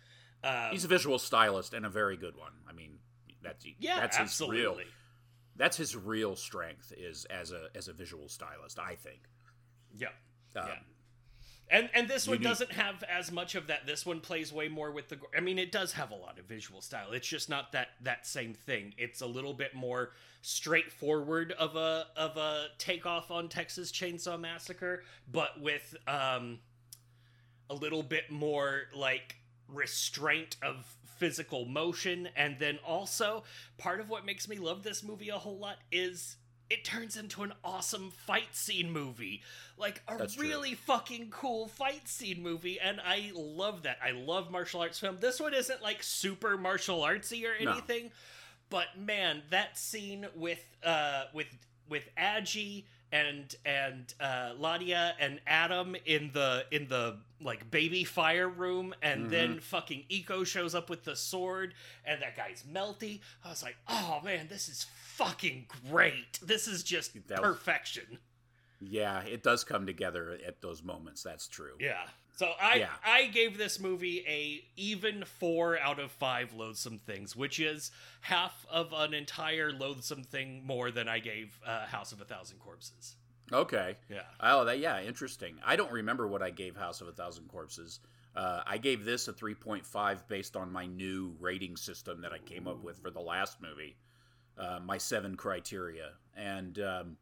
Um, He's a visual stylist and a very good one. I mean, that's yeah, that's absolutely. his real that's his real strength is as a as a visual stylist. I think. Yeah. Um, Yeah. And and this one doesn't have as much of that. This one plays way more with the. I mean, it does have a lot of visual style. It's just not that that same thing. It's a little bit more straightforward of a of a takeoff on Texas Chainsaw Massacre, but with um a little bit more like restraint of physical motion and then also part of what makes me love this movie a whole lot is it turns into an awesome fight scene movie like a That's true. really fucking cool fight scene movie and i love that i love martial arts film this one isn't like super martial artsy or No. anything but man that scene with uh with with Agi and and uh Ladia and Adam in the in the like baby fire room and Mm-hmm. then fucking Eco shows up with the sword and that guy's melty. I was like, "Oh man, this is fucking great. This is just That was- perfection." Yeah, it does come together at those moments. That's true. Yeah. So I Yeah. I gave this movie a even four out of five loathsome things, which is half of an entire loathsome thing more than I gave uh, House of a Thousand Corpses. Okay. Yeah. Oh, that yeah, interesting. I don't remember what I gave House of a Thousand Corpses. Uh, I gave this a 3.5 based on my new rating system that I came up with for the last movie, uh, my seven criteria, and um,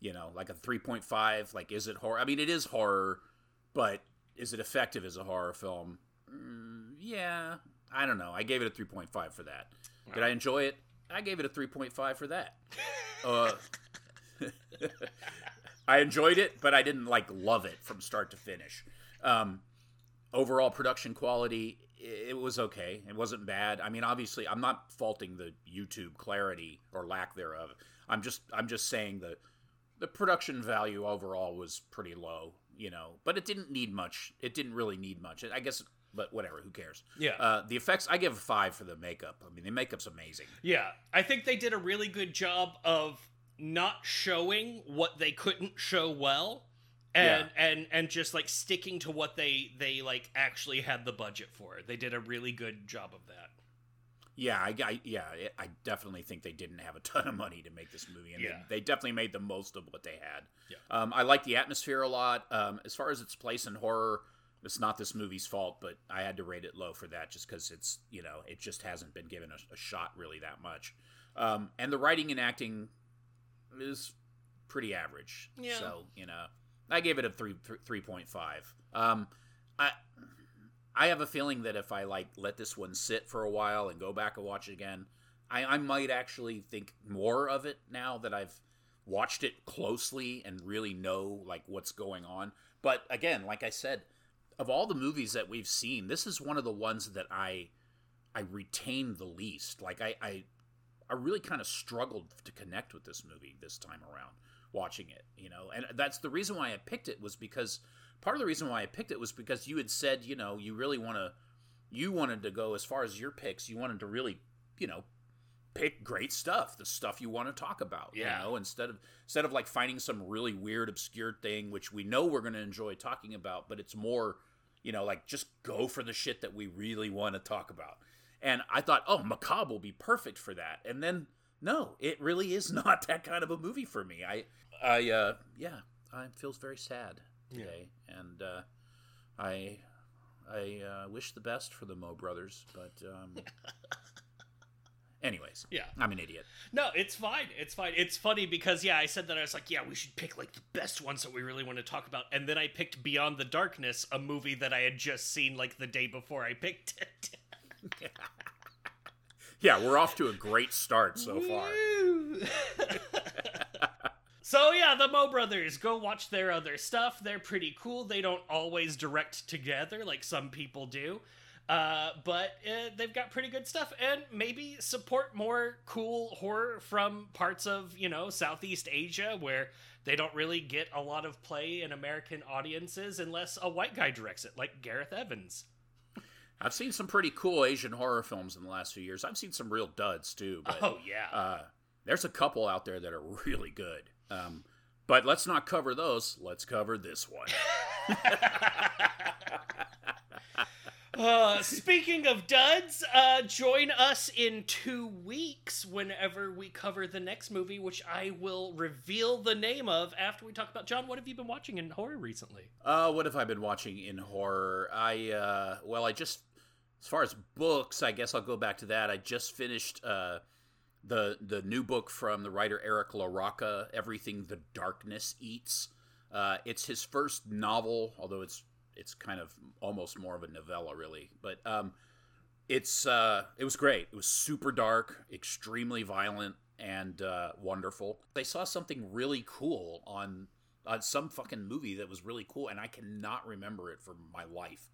you know, like a 3.5. Like, is it horror? I mean, it is horror, but is it effective as a horror film? Mm, yeah, I don't know. I gave it a 3.5 for that. Did I enjoy it? I gave it a 3.5 for that. Uh, I enjoyed it, but I didn't like love it from start to finish. Um, overall production quality, it was okay. It wasn't bad. I mean, obviously, I'm not faulting the YouTube clarity or lack thereof. I'm just I'm just saying the the production value overall was pretty low, you know. But it didn't need much. It didn't really need much. I guess, but whatever. Who cares? Yeah. Uh, the effects, I give a five for the makeup. I mean, the makeup's amazing. Yeah, I think they did a really good job of not showing what they couldn't show well, and and and just like sticking to what they they like actually had the budget for. They did a really good job of that. Yeah, I, I yeah, I definitely think they didn't have a ton of money to make this movie, and Yeah. they, they definitely made the most of what they had. Yeah. Um, I like the atmosphere a lot. Um, as far as its place in horror, it's not this movie's fault, but I had to rate it low for that just because it's you know it just hasn't been given a, a shot really that much. Um, and the writing and acting is pretty average. Yeah. So you know, I gave it a three three point five. Um, I I have a feeling that if I like let this one sit for a while and go back and watch it again, I, I might actually think more of it now that I've watched it closely and really know like what's going on. But again, like I said, of all the movies that we've seen, this is one of the ones that I I retain the least. Like I I, I really kind of struggled to connect with this movie this time around watching it, you know. And that's the reason why I picked it was because part of the reason why I picked it was because you had said, you know, you really want to you wanted to go as far as your picks, you wanted to really, you know, pick great stuff, the stuff you want to talk about, Yeah. you know, instead of instead of like finding some really weird obscure thing which we know we're going to enjoy talking about, but it's more you know, like just go for the shit that we really want to talk about. And I thought, oh, Macabre will be perfect for that. And then no, it really is not that kind of a movie for me. I, I, uh, yeah, I feels very sad today, yeah. and uh, I, I uh, wish the best for the Mo brothers, but. Um, Anyways, yeah, I'm an idiot. No, it's fine. It's fine. It's funny because yeah, I said that I was like, yeah, we should pick like the best ones that we really want to talk about, and then I picked Beyond the Darkness, a movie that I had just seen like the day before I picked it. yeah, we're off to a great start so far. so yeah, the Mo brothers, go watch their other stuff. They're pretty cool. They don't always direct together like some people do. Uh, but uh, they've got pretty good stuff, and maybe support more cool horror from parts of you know Southeast Asia where they don't really get a lot of play in American audiences unless a white guy directs it, like Gareth Evans. I've seen some pretty cool Asian horror films in the last few years. I've seen some real duds too. But, oh yeah, uh, there's a couple out there that are really good. Um, but let's not cover those. Let's cover this one. Uh, speaking of duds, uh, join us in two weeks whenever we cover the next movie, which I will reveal the name of after we talk about. John, what have you been watching in horror recently? Uh, what have I been watching in horror? I, uh, well, I just, as far as books, I guess I'll go back to that. I just finished, uh, the the new book from the writer Eric LaRocca, Everything the Darkness Eats. Uh, it's his first novel, although it's it's kind of almost more of a novella, really. But um, it's uh, it was great. It was super dark, extremely violent, and uh, wonderful. I saw something really cool on on some fucking movie that was really cool, and I cannot remember it for my life.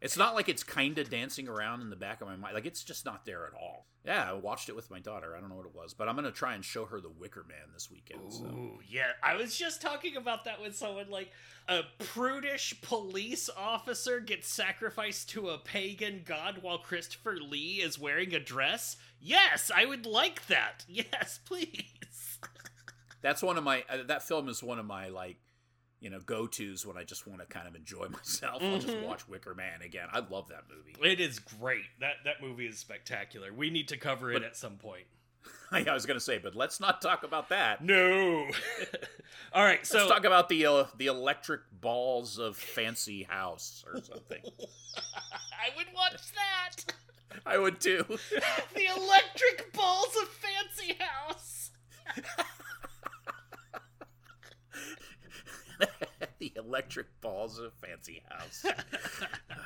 It's not like it's kind of dancing around in the back of my mind. Like it's just not there at all. Yeah, I watched it with my daughter. I don't know what it was, but I'm gonna try and show her the Wicker Man this weekend. Ooh, so. yeah. I was just talking about that with someone. Like a prudish police officer gets sacrificed to a pagan god while Christopher Lee is wearing a dress. Yes, I would like that. Yes, please. That's one of my. Uh, that film is one of my like you know go tos when I just want to kind of enjoy myself. Mm-hmm. I'll just mm-hmm. watch Wicker Man again. I love that movie. It is great. That that movie is spectacular. We need to cover it but, at some point. I was going to say, but let's not talk about that. No. All right, so let's talk about the uh, the electric balls of Fancy House or something. I would watch that. I would too. the electric balls of Fancy House. The electric balls of Fancy House.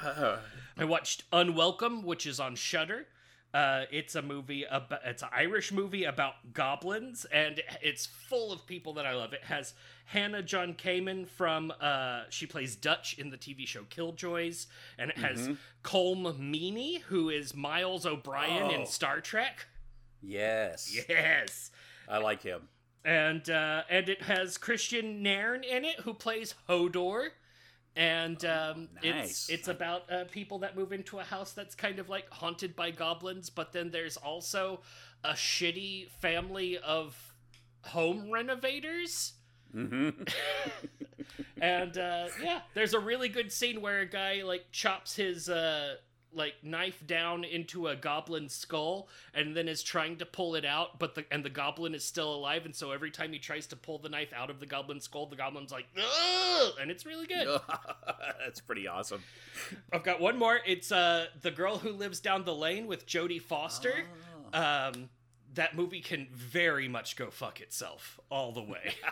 I watched Unwelcome, which is on Shudder. Uh, it's a movie about it's an Irish movie about goblins, and it's full of people that I love. It has Hannah John Kamen from uh, she plays Dutch in the TV show Killjoys, and it has mm-hmm. Colm Meaney, who is Miles O'Brien oh. in Star Trek. Yes, yes, I like him and uh, and it has Kristian Nairn in it, who plays Hodor, and um, oh, nice. it's it's about uh, people that move into a house that's kind of like haunted by goblins, but then there's also a shitty family of home renovators. Mm-hmm. and uh, yeah, there's a really good scene where a guy like chops his uh, like knife down into a goblin skull and then is trying to pull it out but the and the goblin is still alive and so every time he tries to pull the knife out of the goblin skull the goblin's like Ugh! and it's really good. That's pretty awesome. I've got one more. It's uh the girl who lives down the lane with jodie foster. Oh. um that movie can very much go fuck itself all the way.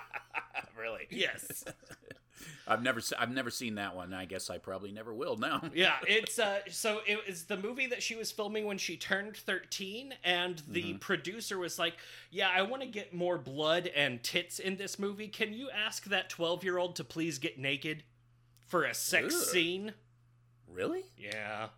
Really? Yes I've never I've never seen that one. I guess I probably never will now. yeah, it's uh so it was the movie that she was filming when she turned 13 and the mm-hmm. producer was like, "Yeah, I want to get more blood and tits in this movie. Can you ask that 12-year-old to please get naked for a sex Ugh. scene?" Really? Yeah.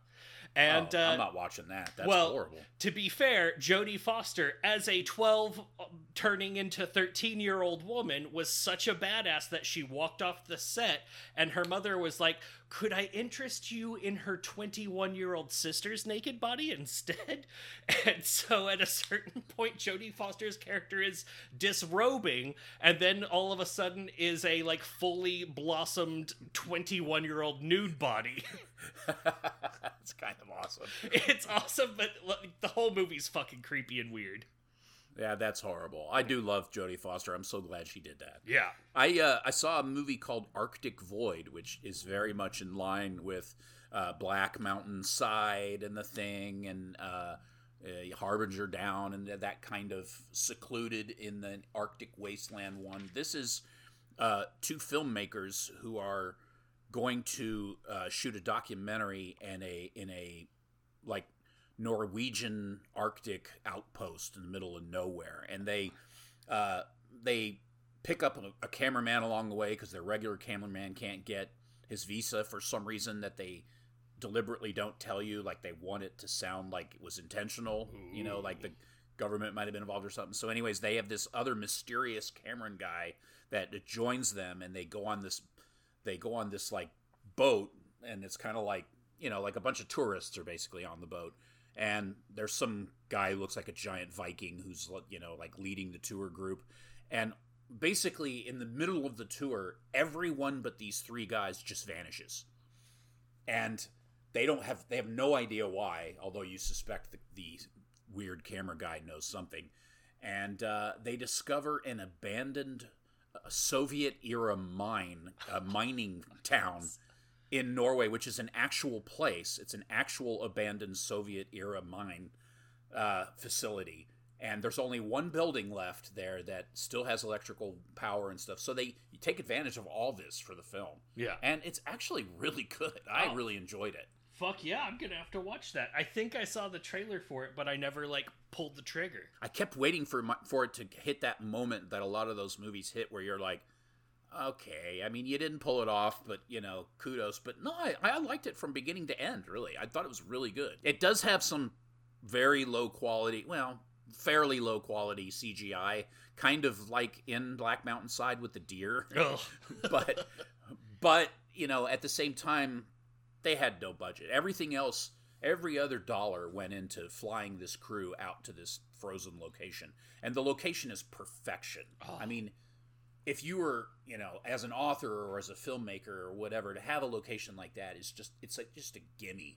And oh, uh, I'm not watching that. That's well, horrible. to be fair, Jodie Foster, as a 12 uh, turning into 13 year old woman, was such a badass that she walked off the set, and her mother was like, Could I interest you in her 21 year old sister's naked body instead? And so at a certain point, Jodie Foster's character is disrobing, and then all of a sudden is a like fully blossomed 21 year old nude body. it's kind of awesome. it's awesome, but like, the whole movie's fucking creepy and weird. Yeah, that's horrible. I do love Jodie Foster. I'm so glad she did that. Yeah. I uh, I saw a movie called Arctic Void, which is very much in line with uh, Black Mountain Side and The Thing and uh, uh, Harbinger Down and that kind of secluded in the Arctic wasteland one. This is uh, two filmmakers who are going to uh, shoot a documentary in a in a like Norwegian Arctic outpost in the middle of nowhere, and they uh, they pick up a, a cameraman along the way because their regular cameraman can't get his visa for some reason that they deliberately don't tell you. Like they want it to sound like it was intentional, you know, like the government might have been involved or something. So, anyways, they have this other mysterious Cameron guy that joins them, and they go on this they go on this like boat, and it's kind of like you know like a bunch of tourists are basically on the boat and there's some guy who looks like a giant Viking who's you know like leading the tour group, and basically in the middle of the tour, everyone but these three guys just vanishes, and they don't have they have no idea why, although you suspect the, the weird camera guy knows something, and uh, they discover an abandoned uh, Soviet era mine, a mining town in Norway, which is an actual place. It's an actual abandoned Soviet era mine uh, facility. And there's only one building left there that still has electrical power and stuff. So they take advantage of all this for the film. Yeah. And it's actually really good. I Oh. really enjoyed it. Fuck yeah, I'm gonna have to watch that. I think I saw the trailer for it, but I never like pulled the trigger. I kept waiting for my, for it to hit that moment that a lot of those movies hit where you're like, okay, I mean, you didn't pull it off, but you know, kudos. But no, I, I liked it from beginning to end. Really, I thought it was really good. It does have some very low quality, well, fairly low quality CGI, kind of like in Black Mountain Side with the deer, but but you know, at the same time, they had no budget. Everything else, every other dollar went into flying this crew out to this frozen location, and the location is perfection. Oh. I mean, if you were, you know, as an author or as a filmmaker or whatever, to have a location like that is just it's like just a gimme.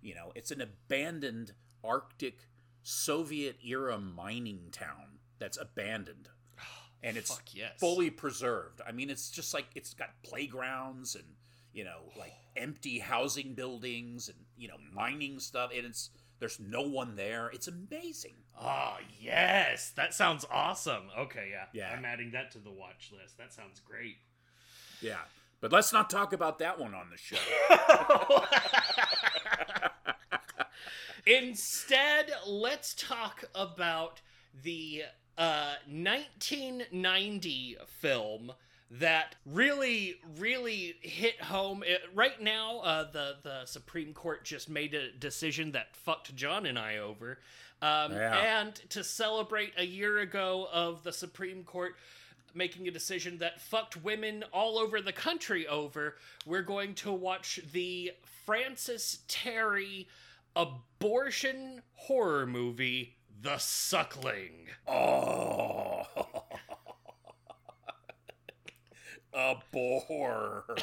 You know, it's an abandoned Arctic Soviet era mining town that's abandoned. And it's Fuck yes. fully preserved. I mean, it's just like it's got playgrounds and you know, like empty housing buildings and you know, mining stuff. And it's there's no one there. It's amazing. Ah, yes. That sounds awesome. Okay, yeah. Yeah. I'm adding that to the watch list. That sounds great. Yeah, but let's not talk about that one on the show. Instead, let's talk about the uh, 1990 film that really, really hit home. It, right now, uh, the the Supreme Court just made a decision that fucked John and I over. Um, Yeah. And to celebrate a year ago of the Supreme Court making a decision that fucked women all over the country over, we're going to watch the Francis Teri abortion horror movie, The Suckling. Oh, a bore.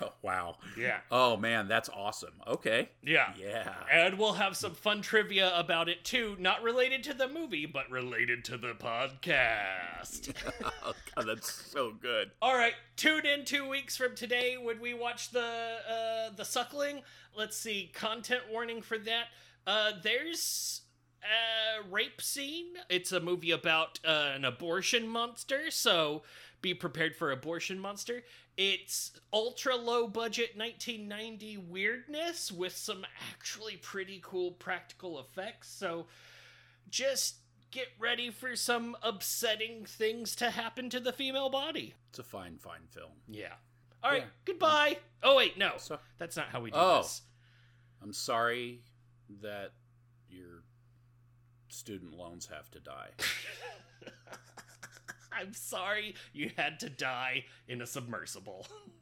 oh, wow. Yeah. Oh man, that's awesome. Okay. Yeah. Yeah. And we'll have some fun trivia about it too, not related to the movie, but related to the podcast. oh, God, that's so good. All right, tune in two weeks from today when we watch the uh, the Suckling. Let's see, content warning for that. Uh, there's a rape scene. It's a movie about uh, an abortion monster, so be prepared for abortion monster. It's ultra low budget 1990 weirdness with some actually pretty cool practical effects. So just get ready for some upsetting things to happen to the female body. It's a fine, fine film. Yeah. All right, Yeah. goodbye. Oh wait, no, So, that's not how we do Oh. this. I'm sorry that student loans have to die. I'm sorry you had to die in a submersible.